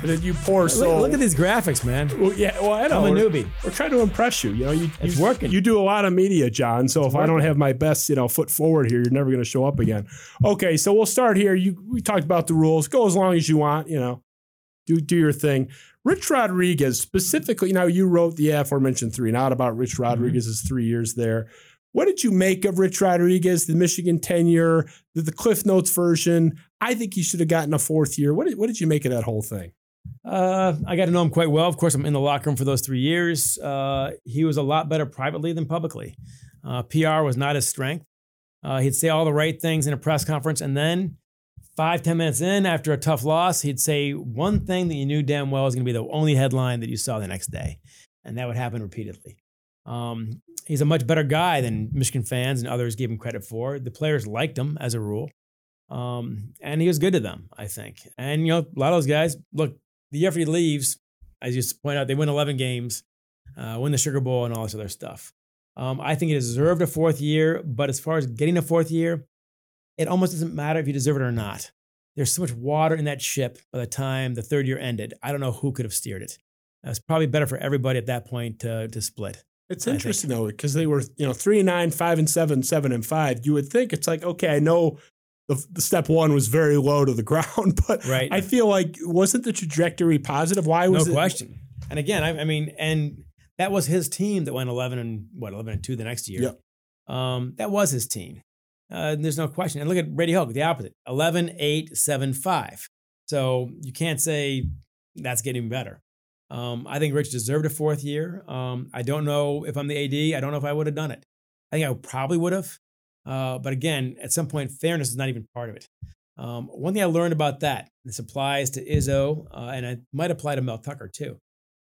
And then you poor Look, soul. look at these graphics, man. Well, yeah, well, I know. I'm a We're- newbie. We're trying to impress you. You know, you, It's you, working. You do a lot of media, John. So if I don't have my best, you know, foot forward here, you're never going to show up again. Okay, so we'll start here. You we talked about the rules. Go as long as you want. You know, do do your thing. Rich Rodriguez specifically. Now you wrote the aforementioned three, not about Rich Rodriguez's three years there. What did you make of Rich Rodriguez, the Michigan tenure, the, the Cliff Notes version? I think he should have gotten a fourth year. What did, what did you make of that whole thing? Uh, I got to know him quite well. Of course, I'm in the locker room for those three years. Uh, he was a lot better privately than publicly. Uh, PR was not his strength. Uh, he'd say all the right things in a press conference, and then five, ten minutes in, after a tough loss, he'd say one thing that you knew damn well was going to be the only headline that you saw the next day, and that would happen repeatedly. Um, he's a much better guy than Michigan fans and others gave him credit for. The players liked him as a rule. Um, and he was good to them, I think. And you know, a lot of those guys, look, the year after he leaves, as you point out, they win 11 games, uh, win the Sugar Bowl, and all this other stuff. Um, I think he deserved a fourth year, but as far as getting a fourth year, it almost doesn't matter if you deserve it or not. There's so much water in that ship by the time the third year ended. I don't know who could have steered it. It's probably better for everybody at that point to to split. It's interesting though, because they were, you know, three and nine, five and seven, seven and five. You would think it's like, okay, I know the, the step one was very low to the *laughs* ground, but Right. I feel like wasn't the trajectory positive? Why No was it? question. And again, I, I mean, and that was his team that went 11 and what 11 and two the next year. Um, that was his team. Uh, there's no question. And look at Brady Hoke, the opposite 11, 8, 7, 5. So you can't say that's getting better. Um, I think Rich deserved a fourth year. Um, I don't know if I'm the AD. I don't know if I would have done it. I think I probably would have. Uh, but again, at some point, fairness is not even part of it. Um, one thing I learned about that, this applies to Izzo, uh, and it might apply to Mel Tucker too.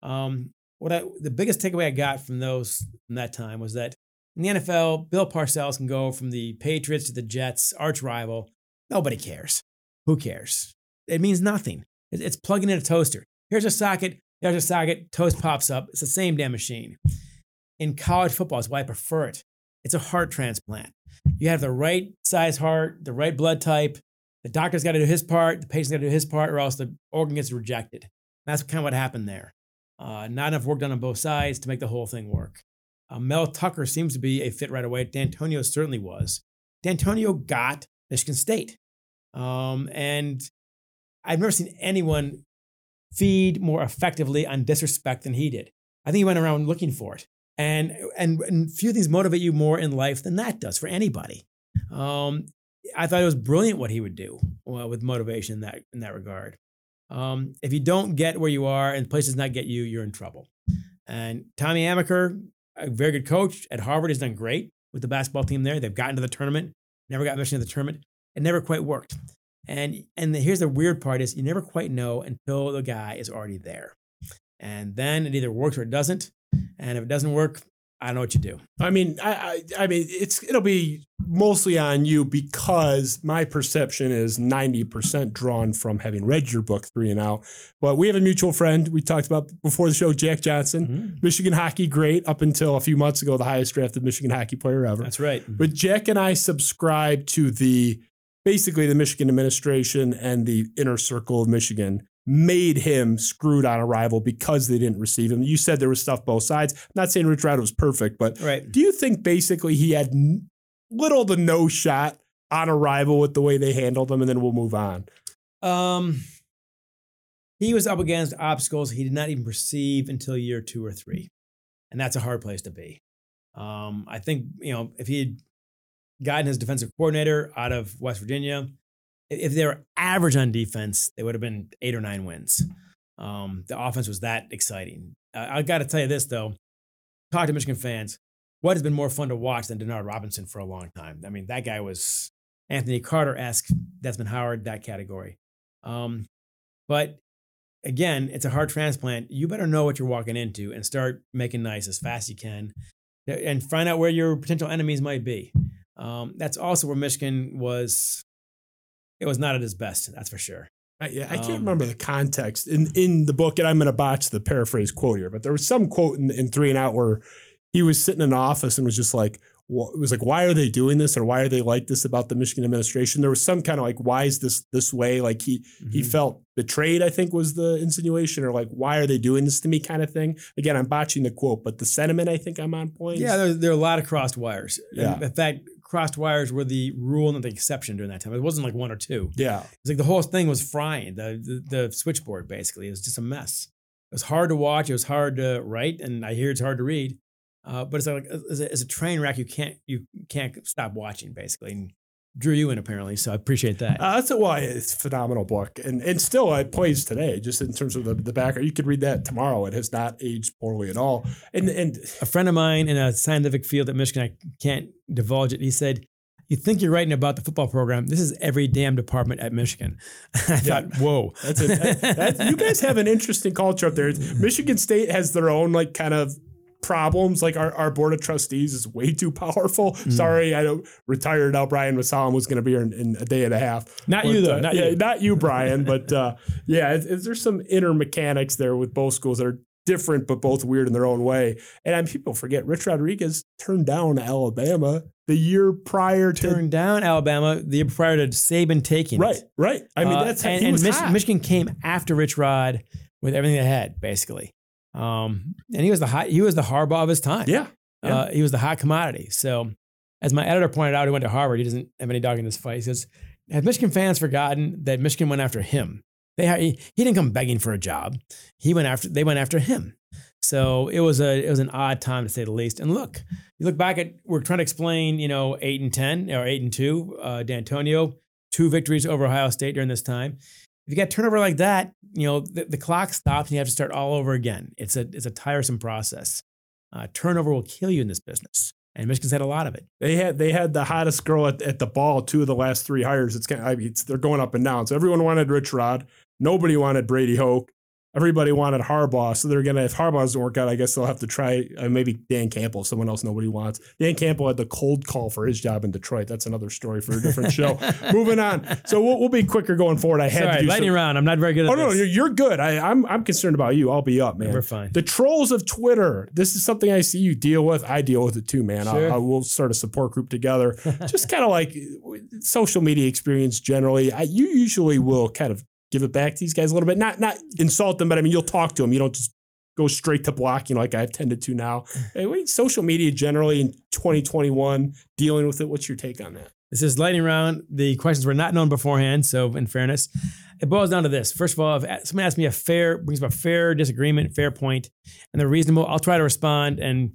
Um, what I, the biggest takeaway I got from those from that time was that in the NFL, Bill Parcells can go from the Patriots to the Jets, arch rival. Nobody cares. Who cares? It means nothing. It's plugging in a toaster. Here's a socket. There's a socket. Toast pops up. It's the same damn machine. In college football, is why I prefer it. It's a heart transplant. You have the right size heart, the right blood type. The doctor's got to do his part. The patient's got to do his part, or else the organ gets rejected. That's kind of what happened there. Uh, not enough work done on both sides to make the whole thing work. Uh, Mel Tucker seems to be a fit right away. D'Antonio certainly was. D'Antonio got Michigan State. Um, and I've never seen anyone feed more effectively on disrespect than he did. I think he went around looking for it. And, and, and few things motivate you more in life than that does for anybody. Um, I thought it was brilliant what he would do with motivation in that, in that regard. Um, if you don't get where you are and the place does not get you, you're in trouble. And Tommy Amaker, a very good coach at Harvard, has done great with the basketball team there. They've gotten to the tournament, never got mentioned in the tournament. It never quite worked. And and the, here's the weird part is you never quite know until the guy is already there. And then it either works or it doesn't. And if it doesn't work, I don't know what you do. I mean, I, I, I mean, it's it'll be mostly on you because my perception is ninety percent drawn from having read your book three and out. But we have a mutual friend we talked about before the show, Jack Johnson, Mm-hmm. Michigan hockey great up until a few months ago, the highest drafted Michigan hockey player ever. That's right. But Jack and I subscribe to the basically the Michigan administration and the inner circle of Michigan made him screwed on arrival because they didn't receive him. You said there was stuff both sides. I'm not saying Rich Rod was perfect, but Right. do you think basically he had little to no shot on arrival with the way they handled him, and then we'll move on? Um, he was up against obstacles he did not even perceive until year two or three, and that's a hard place to be. Um, I think you know if he had gotten his defensive coordinator out of West Virginia, if they were average on defense, they would have been eight or nine wins. Um, the offense was that exciting. Uh, I got to tell you this though, talk to Michigan fans. What has been more fun to watch than Denard Robinson for a long time? I mean, that guy was Anthony Carter esque, Desmond Howard, that category. Um, but again, it's a heart transplant. You better know what you're walking into and start making nice as fast as you can and find out where your potential enemies might be. Um, that's also where Michigan was, it was not at his best, that's for sure. I, yeah, I can't Um, remember the context in in the book, and I'm going to botch the paraphrase quote here, but there was some quote in, in Three and Out where he was sitting in an office and was just like, wh- it was like, why are they doing this, or why are they like this about the Michigan administration? There was some kind of like, why is this this way? Like he he Mhm. felt betrayed, I think was the insinuation, or like, why are they doing this to me, kind of thing. Again, I'm botching the quote, but the sentiment, I think I'm on point. Yeah, there, there are a lot of crossed wires. Yeah. In fact, crossed wires were the rule and the exception during that time. It wasn't like one or two. yeah. It's like the whole thing was frying the, the the switchboard basically. It was just a mess. It was hard to watch. It was hard to write, and I hear it's hard to read. Uh, but it's like as a, as a train wreck, you can't you can't stop watching basically. And drew you in apparently, so I appreciate that. Uh, that's a, well, it's a phenomenal book, and and still it plays today. Just in terms of the the background, you could read that tomorrow. It has not aged poorly at all. And and a friend of mine in a scientific field at Michigan, I can't divulge it. He said, "You think you're writing about the football program? This is every damn department at Michigan." *laughs* I thought, "Whoa, That's it. That- that- you guys have an interesting culture up there. *laughs* Michigan State has their own like kind of problems. Like our, our board of trustees is way too powerful. Mm. Sorry, I don't retired out. Brian Mosallam was going to be here in, in a day and a half. Not you, though, uh, not yeah, you. not you, Brian. *laughs* but uh, yeah, it, it- there's some inner mechanics there with both schools that are different but both weird in their own way. And um, people forget Rich Rodriguez turned down Alabama the year prior to turned down Alabama the year prior to Saban taking right, it." right. I mean, Uh, that's and, he and Mich-. Michigan came after Rich Rod with everything they had, basically. Um, and he was the hot, he was the Harbaugh of his time. Yeah. yeah. Uh, he was the hot commodity. So, as my editor pointed out, he went to Harvard. He doesn't have any dog in this fight. He says, "Have Michigan fans forgotten that Michigan went after him? They he, he didn't come begging for a job. He went after they went after him. So it was a it was an odd time to say the least. And look, you look back at we're trying to explain, you know, eight and ten or eight and two. Uh, D'Antonio, two victories over Ohio State during this time. If you get turnover like that, you know the, the clock stops and you have to start all over again. It's a it's a tiresome process. Uh, turnover will kill you in this business, and Michigan's had a lot of it. They had they had the hottest girl at, at the ball. Two of the last three hires. It's kind of, I mean, it's, they're going up and down. So everyone wanted Rich Rod. Nobody wanted Brady Hoke everybody wanted Harbaugh, so they're gonna if Harbaugh doesn't work out, I guess they'll have to try uh, maybe Dan Campbell, someone else nobody wants. Dan Campbell had the cold call for his job in Detroit. That's another story for a different *laughs* show. Moving on, so we'll, we'll, be quicker going forward. I had Sorry, to do lightning some, round. I'm not very good. at Oh no, you're, you're good. I, I'm I'm concerned about you. I'll be up, man. We're fine. The trolls of Twitter. This is something I see you deal with. I deal with it too, man. Sure. I, I will start a support group together. *laughs* Just kind of like social media experience generally. I, you usually will kind of give it back to these guys a little bit. Not not insult them, but I mean you'll talk to them. You don't just go straight to blocking like I've tended to now. *laughs* Hey, social media generally in 2021 dealing with it. What's your take on that? This is lightning round. The questions were not known beforehand, so in fairness, it boils down to this. First of all, if someone asks me a fair brings up a fair disagreement, fair point, and they're reasonable, I'll try to respond and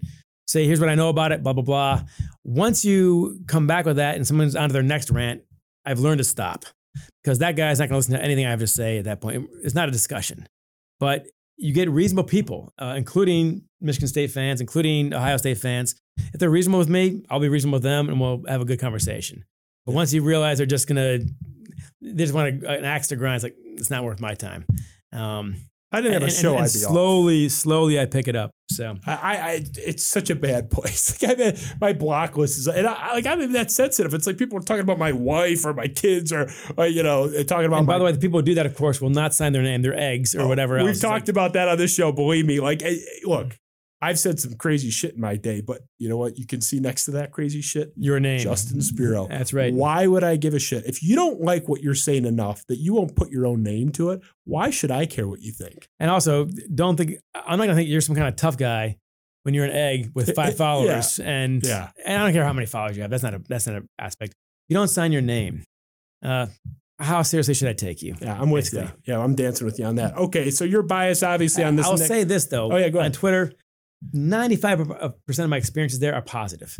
say, "Here's what I know about it." Blah blah blah. Once you come back with that, and someone's on to their next rant, I've learned to stop because that guy's not going to listen to anything I have to say at that point. It's not a discussion, but you get reasonable people, uh, including Michigan State fans, including Ohio State fans. If they're reasonable with me, I'll be reasonable with them, and we'll have a good conversation. But once you realize they're just gonna, they just want a, an axe to grind, it's like it's not worth my time. Um, I didn't have a show. and- and I'd be off. slowly, slowly, I pick it up. So I, I, it's such a bad *laughs* place. Like I mean, my block list is, and I, like I'm even that sensitive. It's like people are talking about my wife or my kids or, or you know, talking about. and my, by the way, the people who do that, of course, will not sign their name, their eggs, or oh, whatever else. We've It's talked about that on this show. Believe me. Like, look, I've said some crazy shit in my day, but you know what? You can see next to that crazy shit your name, Justin Spiro. *laughs* That's right. Why would I give a shit if you don't like what you're saying enough that you won't put your own name to it? Why should I care what you think? And also, don't think I'm not gonna think you're some kind of tough guy when you're an egg with *laughs* five followers. And Yeah. and I don't care how many followers you have. That's not a that's not an aspect. You don't sign your name. Uh, how seriously should I take you? Yeah, I'm with you. Yeah, I'm dancing with you on that. Okay, so your bias obviously on this. I'll next- say this though. Oh yeah, go ahead. On. Twitter, 95% of my experiences there are positive.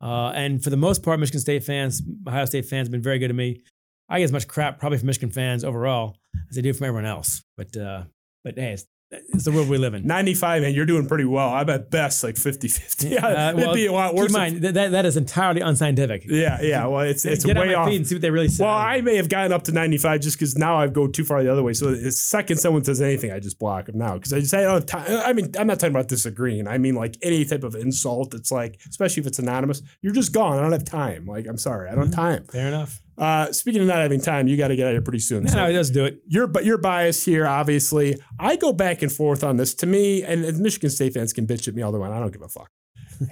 Uh, and for the most part, Michigan State fans, Ohio State fans have been very good to me. I get as much crap probably from Michigan fans overall as I do from everyone else. But uh, but hey, it's, it's the world we live in. 95, man, you're doing pretty well. I'm at best like 50 50. Yeah, Uh, *laughs* it'd be a lot worse. Keep in mind, that, that, is entirely unscientific. Yeah, yeah. Well, it's it's Get on way my off. feet and see what they really say. Well, I may have gotten up to 95 just because now I've go too far the other way. So the second someone says anything, I just block them now because I just I don't have time. I mean, I'm not talking about disagreeing. I mean, like any type of insult. It's like, especially if it's anonymous, you're just gone. I don't have time. Like, I'm sorry, I don't have time. Fair enough. Uh, speaking of not having time, you got to get out of here pretty soon. No, So- no, it does do it. your but your bias here, obviously. I go back and forth on this. To me, and, and Michigan State fans can bitch at me all they want. I don't give a fuck.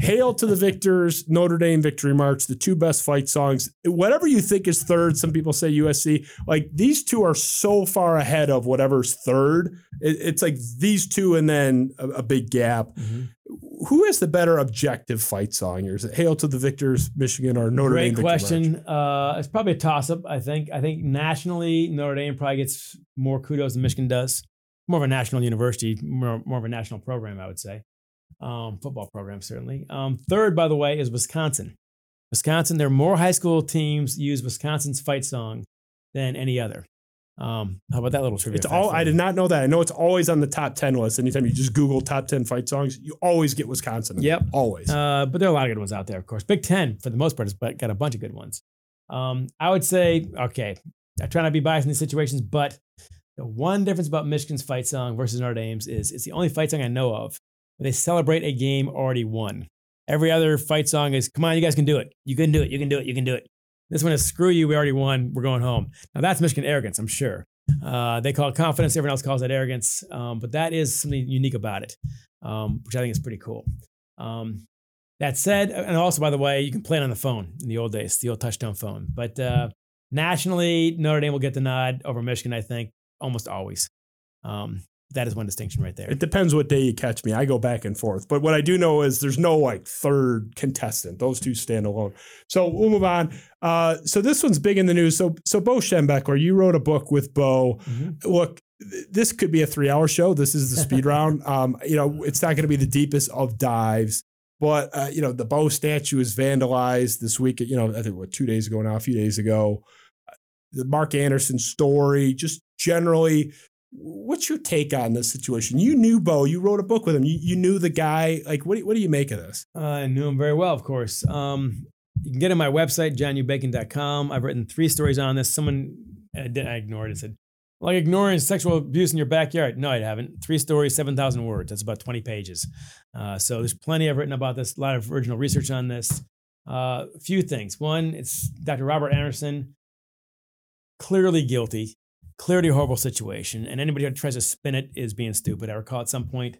Hail to the victors, Notre Dame victory march, the two best fight songs. Whatever you think is third, some people say USC. Like these two are so far ahead of whatever's third. It- it's like these two and then a, a big gap. Who has the better objective fight song? Or is it Hail to the victors, Michigan, or Notre Dame? Great question. Uh, it's probably a toss up. I think. I think nationally, Notre Dame probably gets more kudos than Michigan does. More of a national university, more, more of a national program, I would say. Um, football program, certainly. Um, third, by the way, is Wisconsin. Wisconsin, there are more high school teams use Wisconsin's fight song than any other. Um, how about that little trivia? It's all. I did not know that. I know it's always on the top ten list. Anytime you just Google top ten fight songs, you always get Wisconsin. Yep. always. Uh, but there are a lot of good ones out there, of course. Big Ten, for the most part, has got a bunch of good ones. Um, I would say, okay, I try not to be biased in these situations, but the one difference about Michigan's fight song versus Notre Dame's is it's the only fight song I know of where they celebrate a game already won. Every other fight song is, come on, you guys can do it. You can do it. You can do it. You can do it. This one is, screw you. We already won. We're going home. Now, that's Michigan arrogance, I'm sure. Uh, they call it confidence. Everyone else calls it arrogance. Um, but that is something unique about it, um, which I think is pretty cool. Um, that said, and also by the way, you can play it on the phone in the old days, the old touchstone phone. But uh, nationally, Notre Dame will get the nod over Michigan. I think almost always. Um, That is one distinction right there. It depends what day you catch me. I go back and forth. But what I do know is there's no like third contestant. Those two stand alone. So we'll move on. Uh, so this one's big in the news. So so Bo Schembechler, you wrote a book with Bo. Look, th- this could be a three hour show. This is the speed *laughs* round. Um, you know, it's not going to be the deepest of dives. But uh, you know, the Bo statue is vandalized this week. You know, I think what two days ago now, a few days ago. The Mark Anderson story, just generally, what's your take on this situation? You knew Bo. You wrote a book with him. You, you knew the guy. Like, what do, what do you make of this? Uh, I knew him very well, of course. Um, you can get on my website, johnubacon.com. I've written three stories on this. Someone, I, did, I ignored it, said, like ignoring sexual abuse in your backyard. No, I haven't. Three stories, 7,000 words. That's about 20 pages. Uh, so there's plenty I've written about this, a lot of original research on this. Uh, a few things. One, it's Dr. Robert Anderson, clearly guilty, clearly a horrible situation. And anybody who tries to spin it is being stupid. I recall at some point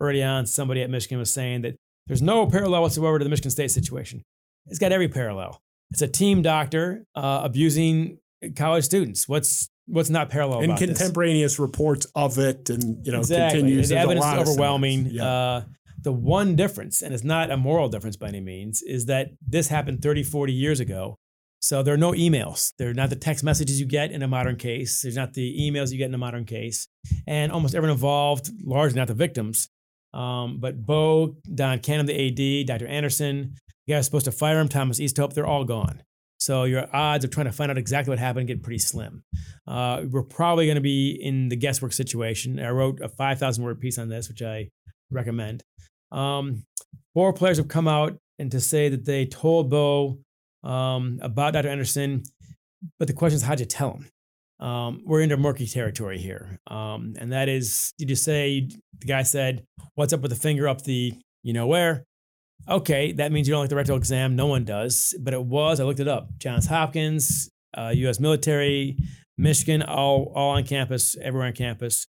early on, somebody at Michigan was saying that there's no parallel whatsoever to the Michigan State situation. It's got every parallel. It's a team doctor uh, abusing college students. What's what's not parallel and about this? contemporaneous reports of it, and you know, exactly. continues. The evidence lot is overwhelming. Yeah. Uh, the one difference, and it's not a moral difference by any means, is that this happened 30, 40 years ago. So there are no emails. They're not the text messages you get in a modern case. There's not the emails you get in a modern case. And almost everyone involved, largely not the victims, um, but Bo, Don Canham, the AD, Dr. Anderson, the guy who's supposed to fire him, Thomas Easthope, they're all gone. So your odds of trying to find out exactly what happened get pretty slim. Uh, we're probably going to be in the guesswork situation. I wrote a 5,000 word piece on this, which I recommend. Um, four players have come out and to say that they told Bo um, about Dr. Anderson, but the question is, how'd you tell him? Um, we're into murky territory here. Um, and that is, did you say, the guy said, what's up with the finger up the, you know where? Okay, that means you don't like the rectal exam. No one does, but it was. I looked it up. Johns Hopkins, uh, U.S. military, Michigan, all all on campus, everywhere on campus.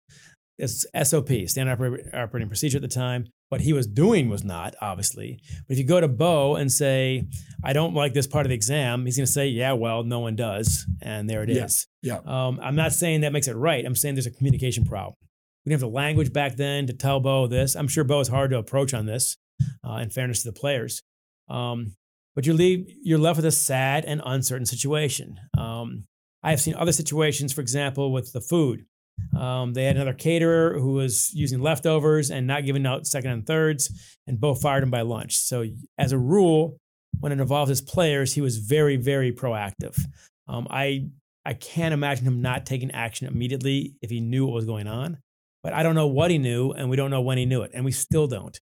It's SOP, standard operating procedure at the time. What he was doing was not, obviously. But if you go to Bo and say, "I don't like this part of the exam," he's going to say, "Yeah, well, no one does," and there it is. Yeah. Um, I'm not saying that makes it right. I'm saying there's a communication problem. We didn't have the language back then to tell Bo this. I'm sure Bo is hard to approach on this, uh, in fairness to the players. Um, but you're, leave, you're left with a sad and uncertain situation. Um, I have seen other situations, for example, with the food. Um, they had another caterer who was using leftovers and not giving out second and thirds, and Bo fired him by lunch. So, as a rule, when it involved his players, he was very, very proactive. Um, I I can't imagine him not taking action immediately if he knew what was going on. But I don't know what he knew, and we don't know when he knew it, and we still don't.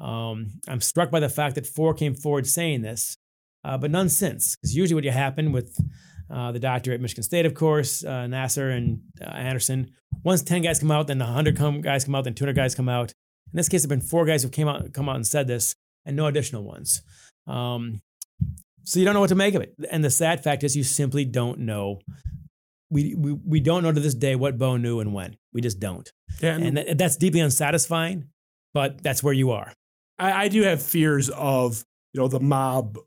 Um, I'm struck by the fact that four came forward saying this, uh, but none since. Because usually, what you happen with uh, the doctor at Michigan State, of course, uh, Nassar and uh, Anderson, once 10 guys come out, then 100 come, guys come out, then 200 guys come out. In this case, there have been four guys who came out, come out and said this, and no additional ones. Um, so you don't know what to make of it. And the sad fact is, you simply don't know. We, we, we don't know to this day what Bo knew and when. We just don't. Yeah, and- and that, that's deeply unsatisfying, but that's where you are. I, I do have fears of you know the mob,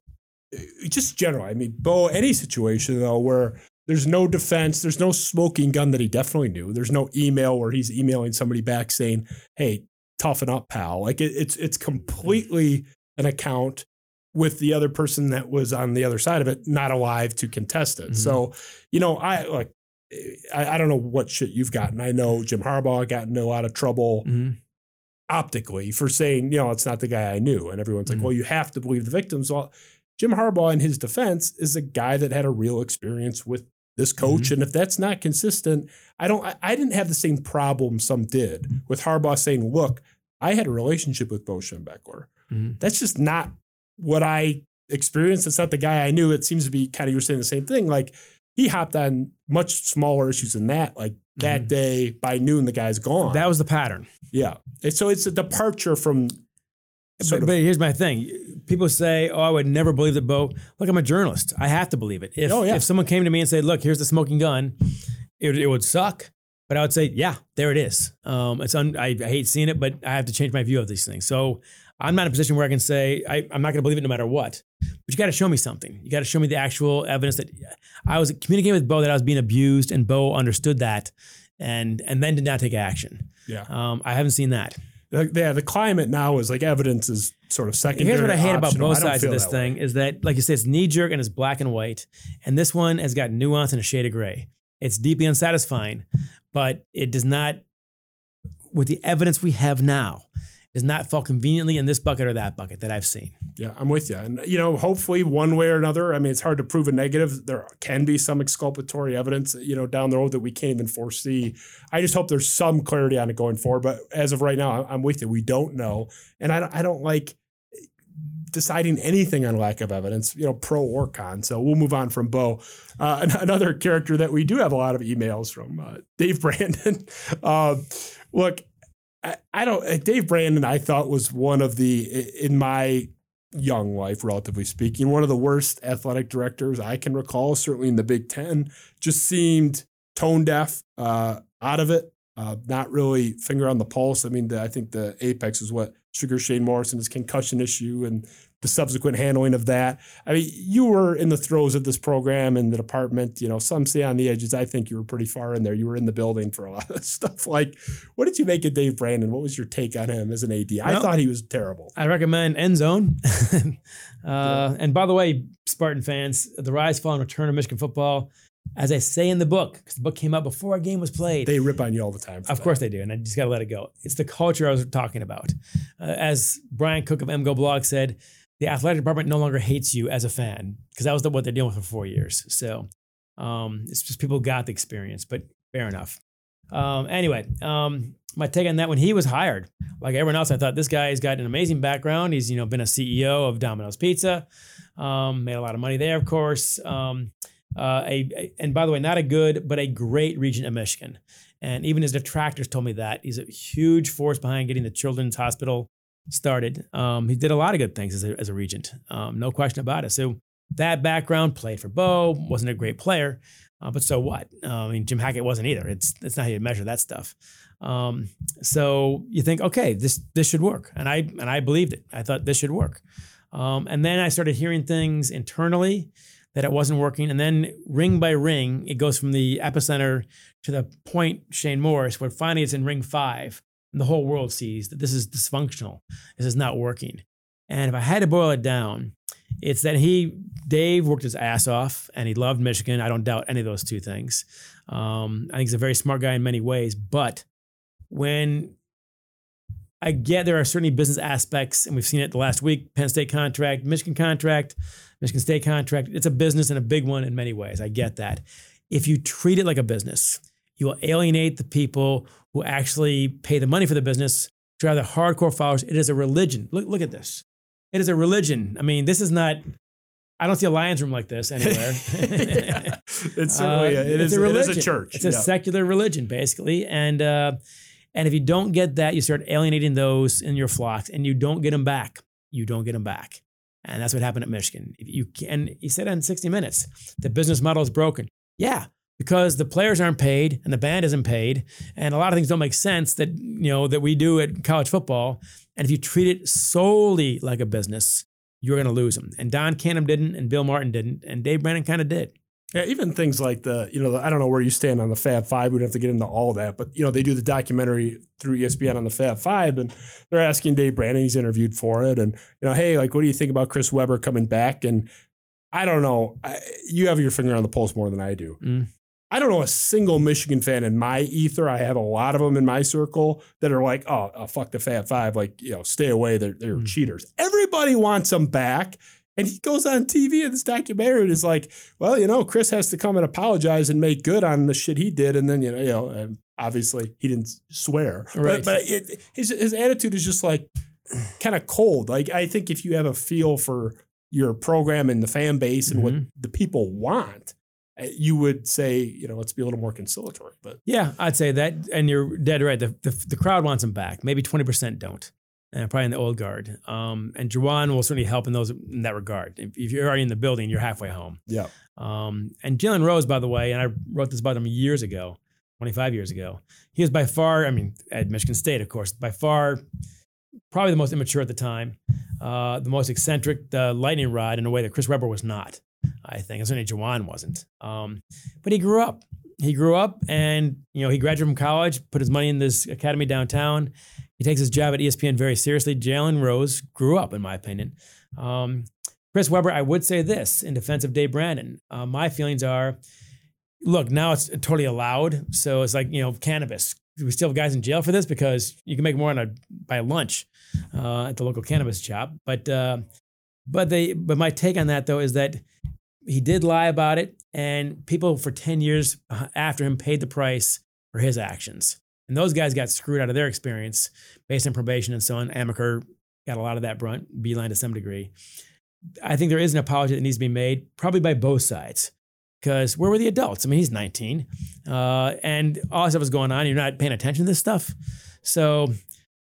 just general. I mean, Bo, any situation though where there's no defense, there's no smoking gun that he definitely knew. There's no email where he's emailing somebody back saying, "Hey, toughen up, pal." Like it, it's it's completely an account with the other person that was on the other side of it not alive to contest it. Mhm. So, you know, I like. I, I don't know what shit you've gotten. I know Jim Harbaugh got in a lot of trouble Mhm. optically for saying, you know, it's not the guy I knew. And everyone's like, Mhm. well, you have to believe the victims. Well, Jim Harbaugh, in his defense, is a guy that had a real experience with this mm-hmm. coach. And if that's not consistent, I don't, I, I didn't have the same problem some did mm-hmm. with Harbaugh saying, look, I had a relationship with Bo Schembechler. Mhm. That's just not what I experienced. It's not the guy I knew. It seems to be kind of, you're saying the same thing. Like he hopped on much smaller issues than that. Like that mm-hmm. day by noon, the guy's gone. That was the pattern. Yeah. And so it's a departure from But, but here's my thing. People say, "Oh, I would never believe the Bo." Look, I'm a journalist. I have to believe it. If Oh, yeah. if someone came to me and said, "Look, here's the smoking gun," it, it would suck. But I would say, "Yeah, there it is." Um, it's un, I, I hate seeing it, but I have to change my view of these things. So I'm not in a position where I can say I, I'm not going to believe it no matter what. But you got to show me something. You got to show me the actual evidence that I was communicating with Bo that I was being abused, and Bo understood that. and and then did not take action. Yeah. Um, I haven't seen that. The- yeah, the climate now is like evidence is sort of secondary. Here's what I hate about both sides of this thing way. is that, like you said, it's knee jerk and it's black and white, and this one has got nuance and a shade of gray. It's deeply unsatisfying, but it does not, with the evidence we have now, does not fall conveniently in this bucket or that bucket that I've seen. Yeah, I'm with you. And, you know, hopefully one way or another, I mean, it's hard to prove a negative. There can be some exculpatory evidence, you know, down the road that we can't even foresee. I just hope there's some clarity on it going forward. But as of right now, I'm- with you. We don't know. And I don't, I don't like deciding anything on lack of evidence, you know, pro or con. So we'll move on from Bo. Uh, *laughs* another character that we do have a lot of emails from, uh, Dave Brandon. uh, *laughs* look, I, I don't. uh, Dave Brandon, I thought was one of the in my young life, relatively speaking, one of the worst athletic directors I can recall. Certainly in the Big Ten, just seemed tone deaf, uh, out of it. Uh, not really finger on the pulse. I mean, the, I think the apex is what Sugar Shane Morris's concussion issue, and the subsequent handling of that. I mean, you were in the throes of this program in the department. You know, some say on the edges. I think you were pretty far in there. You were in the building for a lot of *laughs* stuff. Like, what did you make of Dave Brandon? What was your take on him as an AD? I thought he was terrible. I recommend End Zone. *laughs* uh, And by the way, Spartan fans, the rise, fall, and return of Michigan football, as I say in the book, because the book came out before a game was played. They rip on you all the time. Of that. course they do, and I just got to let it go. It's the culture I was talking about. Uh, as Brian Cook of MGoBlog said, the athletic department no longer hates you as a fan because that was the, what they're dealing with for four years. So um, it's just people got the experience, but fair enough. Um, anyway, um, my take on that when he was hired, like everyone else, I thought this guy's got an amazing background. He's you know been a CEO of Domino's Pizza, um, made a lot of money there, of course. Um, uh, a, a- and by the way, not a good but a great regent of Michigan. And even his detractors told me that he's a huge force behind getting the Children's Hospital started. Um, he did a lot of good things as a, as a regent, um, no question about it. So that background played for Bo, wasn't a great player, uh, but so what? Uh, I mean, Jim Hackett wasn't either. It's it's not how you measure that stuff. Um, so you think, okay, this this should work, and I and I believed it. I thought this should work. Um, and then I started hearing things internally that it wasn't working, and then ring by ring, it goes from the epicenter to the point Shane Morris, where finally it's in ring five, and the whole world sees that this is dysfunctional. This is not working. And if I had to boil it down, it's that he, Dave, worked his ass off and he loved Michigan. I don't doubt any of those two things. Um, I think he's a very smart guy in many ways. But when I get there are certainly business aspects, and we've seen it the last week Penn State contract, Michigan contract, Michigan State contract. It's a business and a big one in many ways. I get that. If you treat it like a business, you will alienate the people who actually pay the money for the business, drive the hardcore followers. It is a religion. Look, look at this. It is a religion. I mean, this is not. I don't see a Lions room like this anywhere. Yeah. *laughs* It's certainly a, it it's is, a it is a church. It's a Yeah. secular religion, basically, and uh, and if you don't get that, you start alienating those in your flocks, and you don't get them back. You don't get them back, and that's what happened at Michigan. If you can, he said in 60 Minutes, the business model is broken. Yeah, because the players aren't paid and the band isn't paid, and a lot of things don't make sense that you know that we do at college football. And if you treat it solely like a business, you're going to lose them. And Don Canham didn't, and Bill Martin didn't, and Dave Brandon kind of did. Yeah, even things like the, you know, the, I don't know where you stand on the Fab Five. We don't have to get into all that, but you know, they do the documentary through ESPN on the Fab Five, and they're asking Dave Brandon. He's interviewed for it, and you know, hey, like, what do you think about Chris Webber coming back? And I don't know. I, you have your finger on the pulse more than I do. Mm. I don't know a single Michigan fan in my ether. I have a lot of them in my circle that are like, oh, oh fuck the Fab Five. Like, you know, stay away. They're, they're Mm. cheaters. Everybody wants them back. And he goes on TV in this documentary and is like, well, you know, Chris has to come and apologize and make good on the shit he did. And then, you know, you know, and obviously he didn't swear. Right. But, but it, his, his attitude is just like kind of cold. Like, I think if you have a feel for your program and the fan base and what Mhm. the people want, you would say, you know, let's be a little more conciliatory. But Yeah, I'd say that, and you're dead right. The, the, the crowd wants him back. Maybe 20% don't, and probably in the old guard. Um, and Juwan will certainly help in those in that regard. If, if you're already in the building, you're halfway home. yeah, Um, and Jalen Rose, by the way, and I wrote this about him years ago, 25 years ago. He was by far, I mean, at Michigan State, of course, by far, probably the most immature at the time, uh, the most eccentric, the lightning rod in a way that Chris Webber was not. I think, and certainly Juwan wasn't. Um, but he grew up, he grew up and you know he graduated from college, put his money in this academy downtown. He takes his job at ESPN very seriously. Jalen Rose grew up, in my opinion. Um, Chris Webber, I would say this in defense of Dave Brandon. Uh, my feelings are, look, now it's totally allowed. So it's like you know cannabis. We still have guys in jail for this because you can make more on a by lunch uh, at the local cannabis shop. But uh, but they but my take on that though is that he did lie about it, and people for ten years uh, after him paid the price for his actions. And those guys got screwed out of their experience based on probation and so on. Amaker got a lot of that brunt, Beilein to some degree. I think there is an apology that needs to be made, probably by both sides. Because where were the adults? I mean, he's 19, uh, and all this stuff is going on. You're not paying attention to this stuff. So,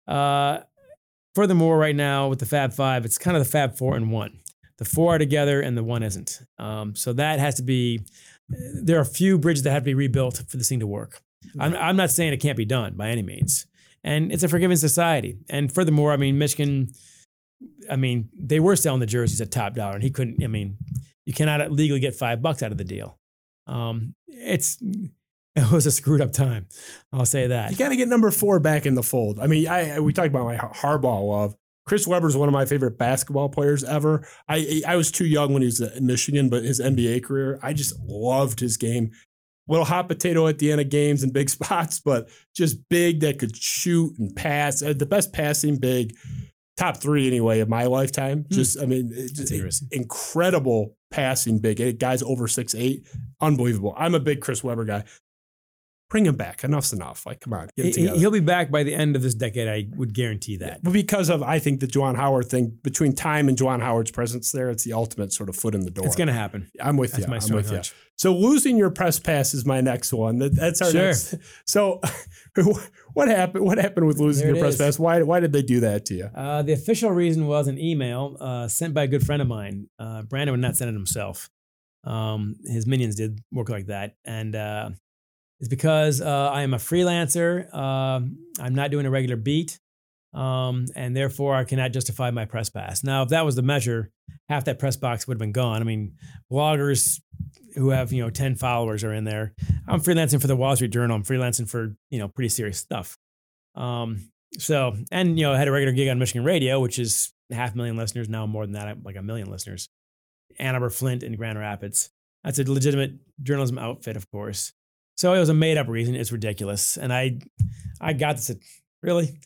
uh, furthermore, right now with the Fab Five, it's kind of the Fab Four and one. The four are together, and the one isn't. Um, so that has to be. There are a few bridges that have to be rebuilt for this thing to work. I'm, I'm not saying it can't be done by any means, and it's a forgiving society. And furthermore, I mean, Michigan. I mean, they were selling the jerseys at top dollar, and he couldn't. I mean, you cannot legally get five bucks out of the deal. Um, it's *laughs* it was a screwed up time. I'll say that. You got to get number four back in the fold. I mean, I, we talked about my Har- Harbaugh love. Chris Webber's one of my favorite basketball players ever. I I was too young when he was at Michigan, but his NBA career, I just loved his game. Little hot potato at the end of games and big *laughs* spots, but just big that could shoot and pass. Uh, The best passing big, top three anyway of my lifetime. Just I mean, it- just incredible passing big. Guys over six eight, unbelievable. I'm a big Chris Webber guy. Bring him back. Enough's enough. Like, come on, get it He'll be back by the end of this decade. I would guarantee that. But because of, I think the Juwan Howard thing, between time and Juwan Howard's presence there, it's the ultimate sort of foot in the door. It's going to happen. I'm with That's you. my I'm with you. So losing your press pass is my next one. That's our Sure. next. *laughs* So *laughs* what happened? What happened with losing There your press is. pass? Why? Why did they do that to you? Uh, the official reason was an email uh, sent by a good friend of mine. Uh, Brandon would not send it himself. Um, his minions did work like that, and uh, it's because uh, I am a freelancer. Um I'm not doing a regular beat, um, and therefore I cannot justify my press pass. Now, if that was the measure, half that press box would have been gone. I mean, bloggers who have you know ten followers are in there. I'm freelancing for the Wall Street Journal. I'm freelancing for you know pretty serious stuff. Um, so, and you know, I had a regular gig on Michigan radio, which is half a million listeners now, more than that, like a million listeners. Ann Arbor, Flint, and Grand Rapids. That's a legitimate journalism outfit, of course. So it was a made up reason. It's ridiculous, and I, I got this. Really,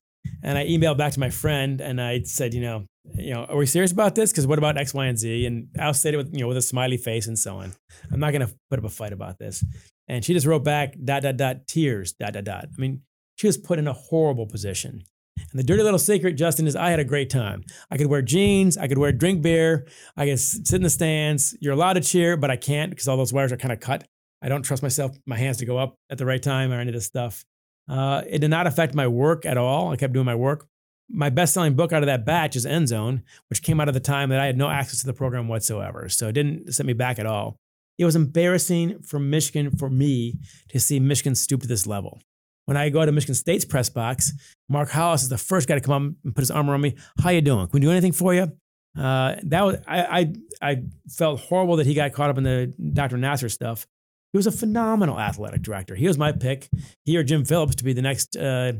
and I emailed back to my friend, and I said, you know, you know, are we serious about this? Because what about X, Y, and Z? And I'll state it with you know with a smiley face and so on. I'm not going to put up a fight about this. And she just wrote back dot dot dot tears dot dot dot. I mean, she was put in a horrible position. And the dirty little secret, Justin, is I had a great time. I could wear jeans, I could wear drink beer, I could sit in the stands. You're allowed to cheer, but I can't because all those wires are kind of cut. I don't trust myself, my hands to go up at the right time or any of this stuff. Uh, it did not affect my work at all. I kept doing my work. My best selling book out of that batch is End Zone, which came out of the time that I had no access to the program whatsoever. So it didn't set me back at all. It was embarrassing for Michigan, for me, to see Michigan stoop to this level. When I go to Michigan State's press box, Mark Hollis is the first guy to come up and put his arm around me. How you doing? Can we do anything for you? Uh, that was I, I I felt horrible that he got caught up in the Dr. Nassar stuff. He was a phenomenal athletic director. He was my pick. He or Jim Phillips to be the next uh,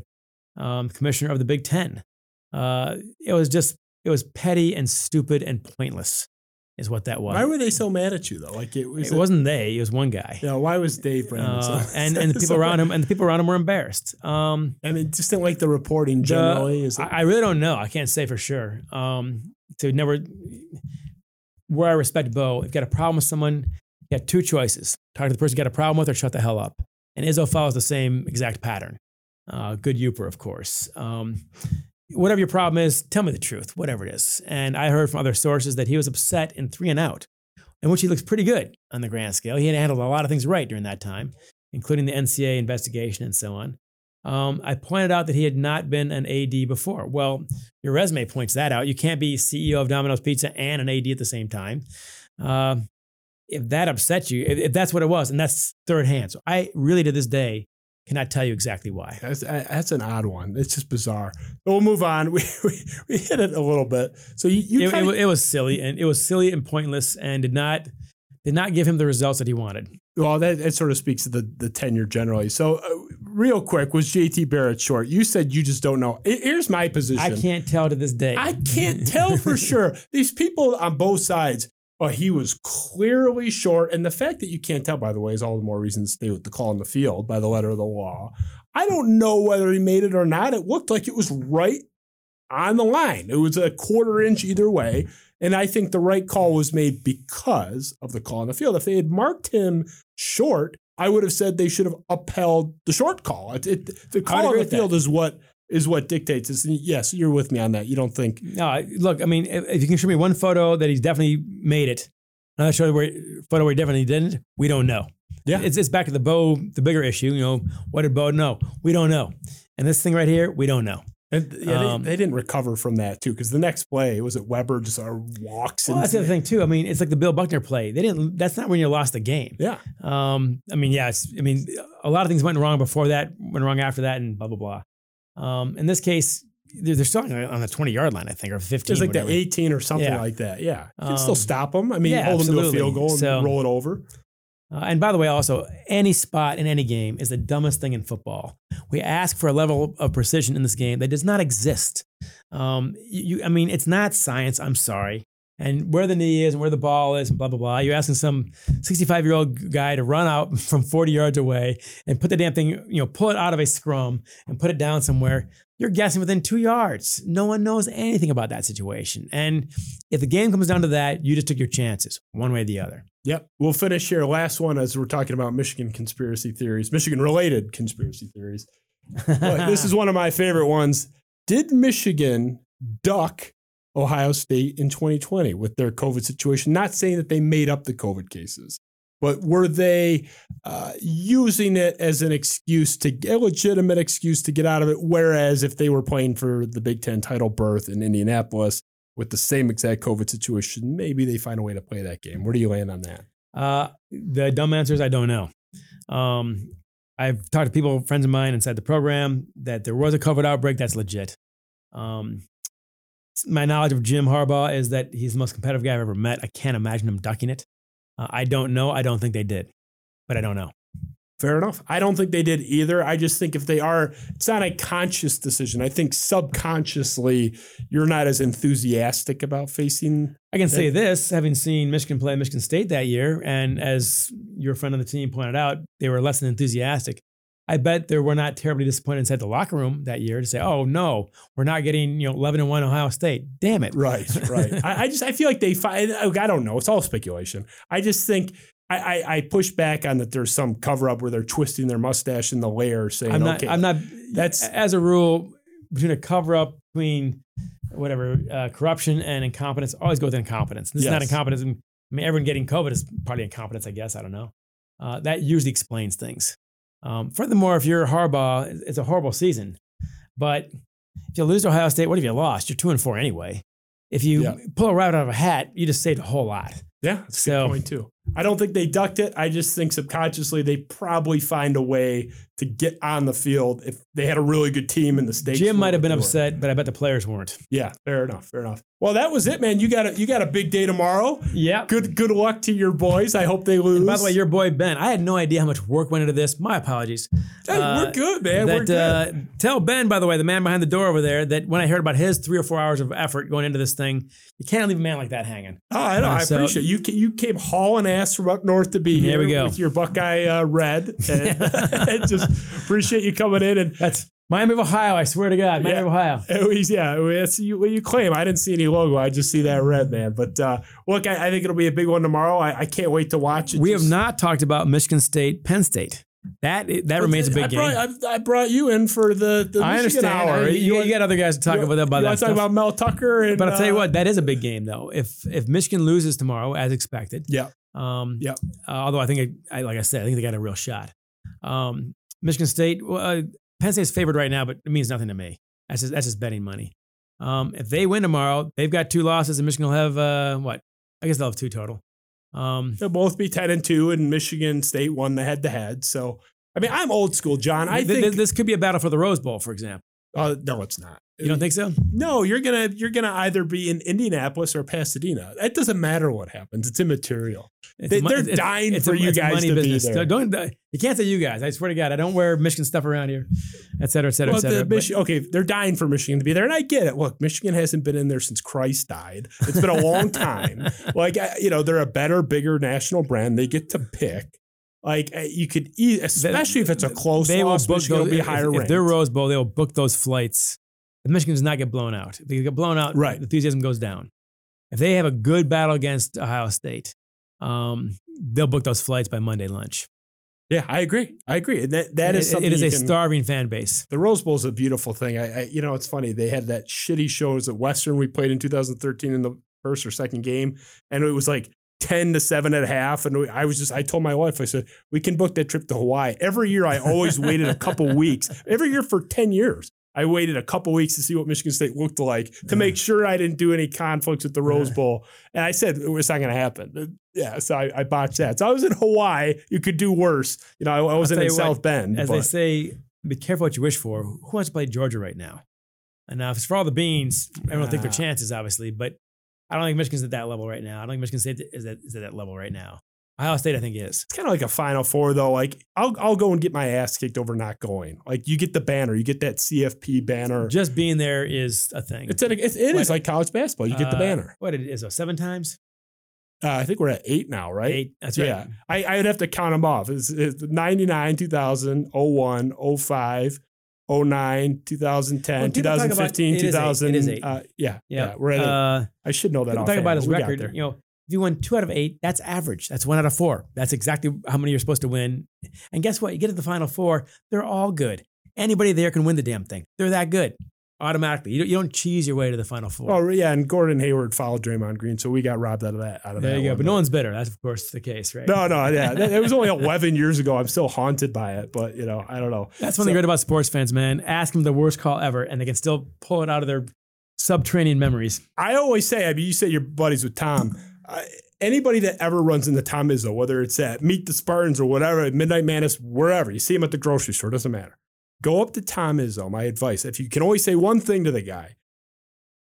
um, commissioner of the Big Ten. Uh, it was just it was petty and stupid and pointless, is what that was. Why were they so mad at you though? Like it was. it wasn't they. It was one guy. You know, why was Dave Brandon? so- Uh, *laughs* and and the people around him and the people around him were embarrassed. Um, I mean, just didn't like the reporting the- generally. is it- I, I really don't know. I can't say for sure. Um, to never where I respect Bo, if you got a problem with someone, you got two choices: talk to the person you got a problem with, or shut the hell up. And Izzo follows the same exact pattern. Uh, good Uper, of course. Um, whatever your problem is, tell me the truth, whatever it is. And I heard from other sources that he was upset in three and out, in which he looks pretty good on the grand scale. He had handled a lot of things right during that time, including the NCAA investigation and so on. Um, I pointed out that he had not been an AD before. Well, your resume points that out. You can't be CEO of Domino's Pizza and an AD at the same time. Uh, if that upsets you, if, if that's what it was, and that's third hand. So I really, to this day, cannot tell you exactly why. That's, that's an odd one. It's just bizarre. But we'll move on. *laughs* We, we, we hit it a little bit. So you, you It, it, kinda- wa- it was silly, and it was silly and pointless, and did not did not give him the results that he wanted. Well, that, that sort of speaks to the the tenure generally. So, uh, real quick, was JT Barrett short? You said you just don't know. Here's my position. I can't tell to this day. I can't tell for *laughs* sure. These people on both sides. He was clearly short, and the fact that you can't tell, by the way, is all the more reason to stay with the call in the field by the letter of the law. I don't know whether he made it or not. It looked like it was right on the line. It was a quarter inch either way. And I think the right call was made because of the call on the field. If they had marked him short, I would have said they should have upheld the short call. It, it, the call on agree the field is what is what dictates this. And yes, you're with me on that. You don't think No, I- look, I mean, if, if you can show me one photo that he's definitely made it, another show where photo where he definitely didn't, we don't know. Yeah. it's, it's back to the Bo, the bigger issue. You know, what did Bo know? We don't know. And this thing right here, we don't know. And yeah, Um, they, they didn't recover from that too, because the next play was it Weber just uh, walks Well, that's the other thing too. I mean, it's like the Bill Buckner play. They didn't. That's not when you lost the game. Yeah, Um, I mean, yes. I mean, a lot of things went wrong before that, went wrong after that, and blah blah blah. Um, in this case, they're, they're still on the twenty yard line, I think, or fifteen. just like whatever. the 18 or something Yeah. like that. Yeah, you can Um, still stop them. I mean, yeah, hold them to a field goal and So- roll it over. Uh, and by the way, also, any spot in any game is the dumbest thing in football. We ask for a level of precision in this game that does not exist. Um, you- I mean, it's not science. I'm sorry. And where the knee is and where the ball is and blah, blah, blah. You're asking some 65 year old guy to run out *laughs* from 40 yards away and put the damn thing, you know, pull it out of a scrum and put it down somewhere. You're guessing within two yards. No one knows anything about that situation. And if the game comes down to that, you just took your chances, one way or the other. Yep. We'll finish here. Last one as we're talking about Michigan conspiracy theories, Michigan related conspiracy theories. This is *laughs* one of my favorite ones. Did Michigan duck Ohio State in 2020 with their COVID situation? Not saying that they made up the COVID cases, but were they uh, using it as an excuse to a legitimate excuse to get out of it? Whereas if they were playing for the Big Ten title berth in Indianapolis with the same exact COVID situation, maybe they find a way to play that game. Where do you land on that? Uh, the dumb answer is I don't know. Um, I've talked to people, friends of mine inside the program, that there was a COVID outbreak. That's legit. Um, my knowledge of Jim Harbaugh is that he's the most competitive guy I've ever met. I can't imagine him ducking it. Uh, I don't know. I don't think they did, but I don't know. Fair enough. I don't think they did either. I just think if they are, it's not a conscious decision. I think subconsciously you're not as enthusiastic about facing. I can say this, having seen Michigan play Michigan State that year, and as your friend on the team pointed out, they were less than enthusiastic. I bet they were not terribly disappointed inside the locker room that year to say, "Oh no, we're not getting you know 11 and one Ohio State." Damn it! Right, right. *laughs* I, I just I feel like they find. I don't know. It's all speculation. I just think. I, I, I push back on that. There's some cover up where they're twisting their mustache in the layer, saying, I'm not. "Okay, I'm not. That's- as a rule between a cover up between whatever uh, corruption and incompetence. Always go with incompetence. This is not incompetence. I mean, everyone getting COVID is probably incompetence, I guess. I don't know. Uh, that usually explains things. Um, furthermore, if you're Harbaugh, it's a horrible season. But if you lose to Ohio State, what have you lost? You're two and four anyway. If you Yeah. pull a rabbit out of a hat, you just saved a whole lot. Yeah, that's a So- good point too. I don't think they ducked it. I just think subconsciously they probably find a way to get on the field if they had a really good team in the state. Jim might have been upset, but I bet the players weren't. Yeah, fair enough. Fair enough. Well, that was it, man. You got a you got a big day tomorrow. Yeah. Good good luck to your boys. I hope they lose. And by the way, your boy Ben, I had no idea how much work went into this. My apologies. Hey, we're good, man. That, we're good. Uh, tell Ben, by the way, the man behind the door over there, that when I heard about his three or four hours of effort going into this thing, you can't leave a man like that hanging. oh, I know. uh, I so- appreciate you. You came hauling ass from up north to be There here we go. with your Buckeye uh, red. And *laughs* just *laughs* appreciate you coming in and. That's Miami of Ohio. I swear to God, Miami Yeah. of Ohio. At least, yeah, that's you, what you claim. I didn't see any logo. I just see that red, man. But uh, look, I, I think it'll be a big one tomorrow. I, I can't wait to watch it. We have not talked about Michigan State, Penn State. That that remains a big I game. I, I brought you in for the, the I Michigan understand. hour. You, you got other guys to talk about that. About you that talk about Mel Tucker. And, but I'll tell you uh, what, that is a big game though. If if Michigan loses tomorrow, as expected, Yeah. Um, Yep. uh, although I think, it, I, like I said, I think they got a real shot. Um, Michigan State, well, uh, Penn State's favored right now, but it means nothing to me. That's just, that's just betting money. Um, if they win tomorrow, they've got two losses, and Michigan will have uh, what? I guess they'll have two total. Um, They'll both be ten and two, and Michigan State won the head to head. So, I mean, I'm old school, John. I th- th- think this could be a battle for the Rose Bowl, for example. Uh, no, it's not. You don't think so? No, you're gonna you're gonna either be in Indianapolis or Pasadena. It doesn't matter what happens; it's immaterial. It's they, a, they're it's- dying it's for you guys money to business. be there. Don't, don't- you can't say you guys. I swear to God, I don't wear Michigan stuff around here, et cetera, et cetera, Well, et cetera. the Michi- okay, they're dying for Michigan to be there, and I get it. Look, Michigan hasn't been in there since Christ died. It's been a long time. *laughs* like I- you know, they're a better, bigger national brand. They get to pick. Like uh, you could, e- especially if it's a close they will loss, book Michigan those, will be if- higher if, ranked. they're Rose Bowl, they'll book those flights. If Michigan does not get blown out, if they get blown out, Right. the enthusiasm goes down. If they have a good battle against Ohio State, um, they'll book those flights by Monday lunch. yeah, I agree. I agree. And that that is It- something it is a can- starving fan base. The Rose Bowl is a beautiful thing. I, I, you know, it's funny. They had that shitty shows at Western we played in 2013 in the first or second game, and it was like 10 to seven at half. And we, I was just, I told my wife, I said, we can book that trip to Hawaii. Every year, I always waited a couple *laughs* weeks. Every year for 10 years, I waited a couple weeks to see what Michigan State looked like to make sure I didn't do any conflicts with the Rose Bowl. And I said, it's not going to happen. Uh, yeah, so I, I botched that. So I was in Hawaii. You could do worse. You know, I, I wasn't in what, South Bend. As they say, be careful what you wish for. Who wants to play Georgia right now? And now, if it's for all the beans, everyone will take their chances, obviously. But I don't think Michigan's at that level right now. I don't think Michigan State is at, is at that level right now. Ohio State, I think, is. it's kind of like a Final Four, though. Like I'll I'll go and get my ass kicked over not going. Like you get the banner, you get that CFP banner. Just being there is a thing. It's, a, it's it is What- like college basketball. You get the Uh, banner. What it is, oh, seven times? Uh, I think we're at eight now, right? Eight. That's right. Yeah, I, I'd have to count them off. It's, it's 99, 2000, 01, 05, 09, 2010, When people talk about- 2015, eight. 2000. Eight. Uh, yeah, Yeah. yeah, We're at. Uh, I should know that. People talk offhand, about his but we got record. You know, if you win two out of eight, that's average. That's one out of four. That's exactly how many you're supposed to win. And guess what? You get to the final four, they're all good. Anybody there can win the damn thing. They're that good automatically. You don't, you don't cheese your way to the final four. Oh yeah, and Gordon Hayward followed Draymond Green, so we got robbed out of that. Out of there that you go. But no one's bitter. That's, of course, the case, right? No, no, yeah. *laughs* It was only 11 years ago. I'm still haunted by it, but you know, I don't know. That's one thing great about sports fans, man. Ask them the worst call ever, and they can still pull it out of their subterranean memories. I always say, I mean, you say you're buddies with Tom. I, anybody that ever runs into Tom Izzo, whether it's at Meet the Spartans or whatever, at Midnight Madness, wherever, you see him at the grocery store, doesn't matter. Go up to Tom Izzo. My advice: if you can only say one thing to the guy,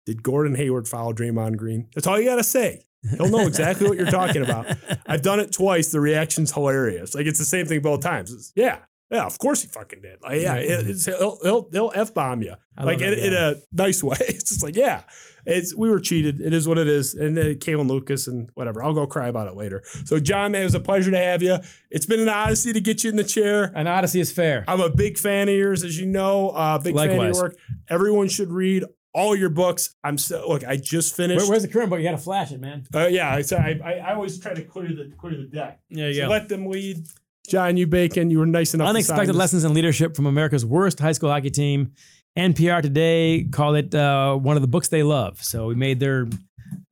did Gordon Hayward follow Draymond Green? That's all you got to say. He'll know exactly what you're talking about. *laughs* I've done it twice. The reaction's hilarious. Like it's the same thing both times. It's, yeah, yeah, of course he fucking did. Like, yeah, it- it's, he'll he'll, he'll f bomb you I like in, in a nice way. *laughs* It's just like yeah, it's we were cheated. It is what it is. And then Kalin Lucas and whatever. I'll go cry about it later. So John, man, it was a pleasure to have you. It's been an odyssey to get you in the chair. An odyssey is fair. I'm a big fan of yours, as you know. Uh, big fan of your work. Everyone should read all your books. I'm so look. I just finished. Where, where's the current book? You got to flash it, man. Uh, yeah, I, so I, I I always try to clear the clear the deck. Yeah, you So let them lead. John U. Bacon. You were nice enough. to sign Unexpected lessons in leadership from America's worst high school hockey team. NPR today called it uh, one of the books they love. So we made their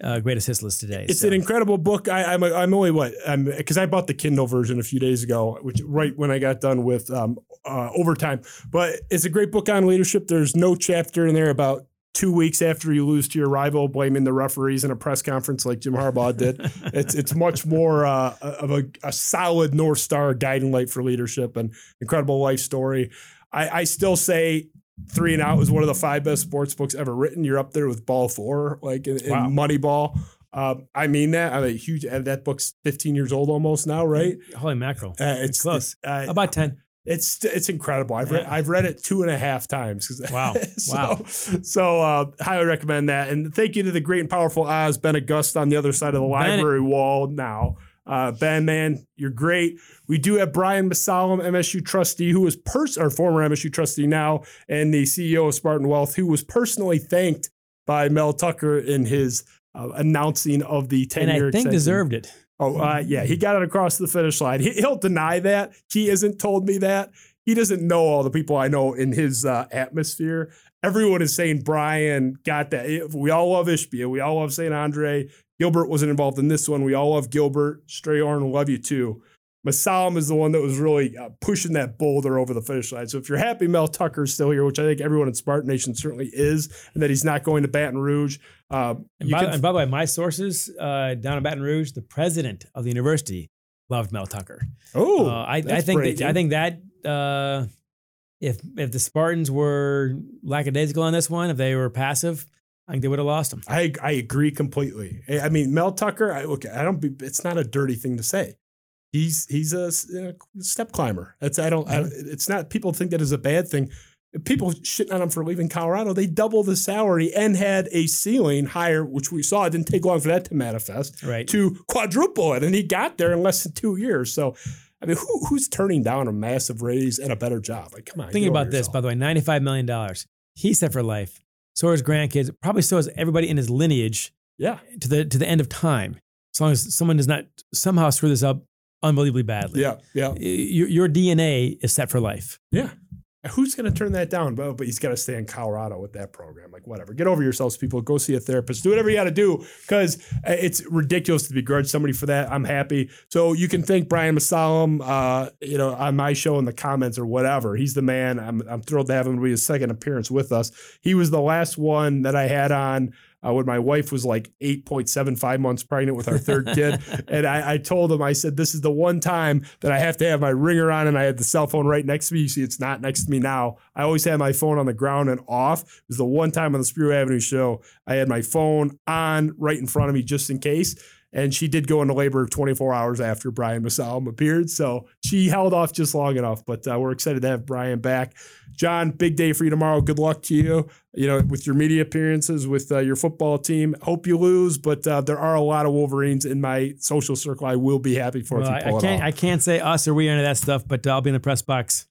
uh, greatest hits list today. It's so. an incredible book. I, I'm I'm only what I'm because I bought the Kindle version a few days ago, which right when I got done with um, uh, overtime. But it's a great book on leadership. There's no chapter in there about two weeks after you lose to your rival, blaming the referees in a press conference like Jim Harbaugh did. *laughs* it's it's much more uh, of a, a solid north star guiding light for leadership and incredible life story. I, I still say Three and Out is one of the five best sports books ever written. You're up there with Ball Four, like in, in Wow. Moneyball. Um, I mean that. I'm a huge. And that book's 15 years old almost now, right? Holy mackerel. Uh, it's close. Uh, About 10. it's it's incredible. I've read I've read it two and a half times. *laughs* Wow. so, Wow. So uh, highly recommend that. And thank you to the great and powerful Oz Ben August on the other side of the library wall now. Uh, ben, man, you're great. We do have Brian Mosallam, MSU trustee, who was pers- or former MSU trustee now, and the CEO of Spartan Wealth, who was personally thanked by Mel Tucker in his uh, announcing of the 10 And year I think deserved it. Oh, uh, yeah. He got it across the finish line. He, he'll deny that. He hasn't told me that. He doesn't know all the people I know in his uh, atmosphere. Everyone is saying Brian got that. We all love Ishbia. We all love St. Andre. Gilbert wasn't involved in this one. We all love Gilbert. Strayhorn, love you too. Mosallam is the one that was really uh, pushing that boulder over the finish line. So if you're happy Mel Tucker's still here, which I think everyone in Spartan Nation certainly is, and that he's not going to Baton Rouge, um, And by, can- and by the way, my sources uh, down in Baton Rouge, the president of the university loved Mel Tucker. oh, Uh, I, I think that. I think that uh, if if the Spartans were lackadaisical on this one, if they were passive, I think they would have lost them. I I agree completely. I mean, Mel Tucker. I, okay, I don't. Be, it's not a dirty thing to say. He's he's a, a step climber. That's I don't. I, it's not. People think that is a bad thing. People shitting on him for leaving Colorado. They doubled the salary and had a ceiling higher, which we saw. It didn't take long for that to manifest. Right. To quadruple it, and he got there in less than two years. So, I mean, who, who's turning down a massive raise and a better job? Like, come on. Thinking about this, by the way, $95 million. He's set for life. So are his grandkids. Probably so is everybody in his lineage Yeah. to the to the end of time. As long as someone does not somehow screw this up unbelievably badly. Yeah. Yeah. Your, your DNA is set for life. Yeah. Who's going to turn that down? But, but he's got to stay in Colorado with that program. Like, whatever. Get over yourselves, people. Go see a therapist. Do whatever you got to do because it's ridiculous to begrudge somebody for that. I'm happy. So you can thank Brian Mosallam, uh, you know, on my show in the comments or whatever. He's the man. I'm, I'm thrilled to have him be his second appearance with us. He was the last one that I had on uh, when my wife was like 8.75 months pregnant with our third kid. *laughs* and I, I told him, I said, this is the one time that I have to have my ringer on and I had the cell phone right next to me. You see, it's not next to me now. I always had my phone on the ground and off. It was the one time on the Spiro Avenue show I had my phone on right in front of me just in case. And she did go into labor 24 hours after Brian Mosallam appeared. So she held off just long enough. But uh, we're excited to have Brian back. John, big day for you tomorrow. Good luck to you. You know, with your media appearances, with uh, your football team. Hope you lose, but uh, there are a lot of Wolverines in my social circle. I will be happy for Well, if you I, pull I it can't. I can't say us or we of that stuff, but I'll be in the press box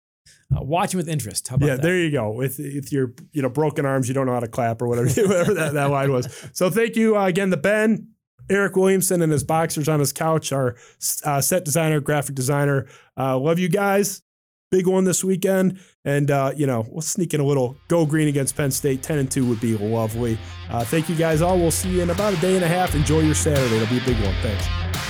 uh, watching with interest. How about yeah, that? there you go. With with your you know broken arms, you don't know how to clap or whatever *laughs* whatever that, that line was. So thank you uh, again, the Ben. Eric Williamson and his boxers on his couch, our uh, set designer, graphic designer. Uh, love you guys. Big one this weekend. And, uh, you know, we'll sneak in a little go green against Penn State. 10 and 2 would be lovely. Uh, thank you guys all. We'll see you in about a day and a half. Enjoy your Saturday. It'll be a big one. Thanks.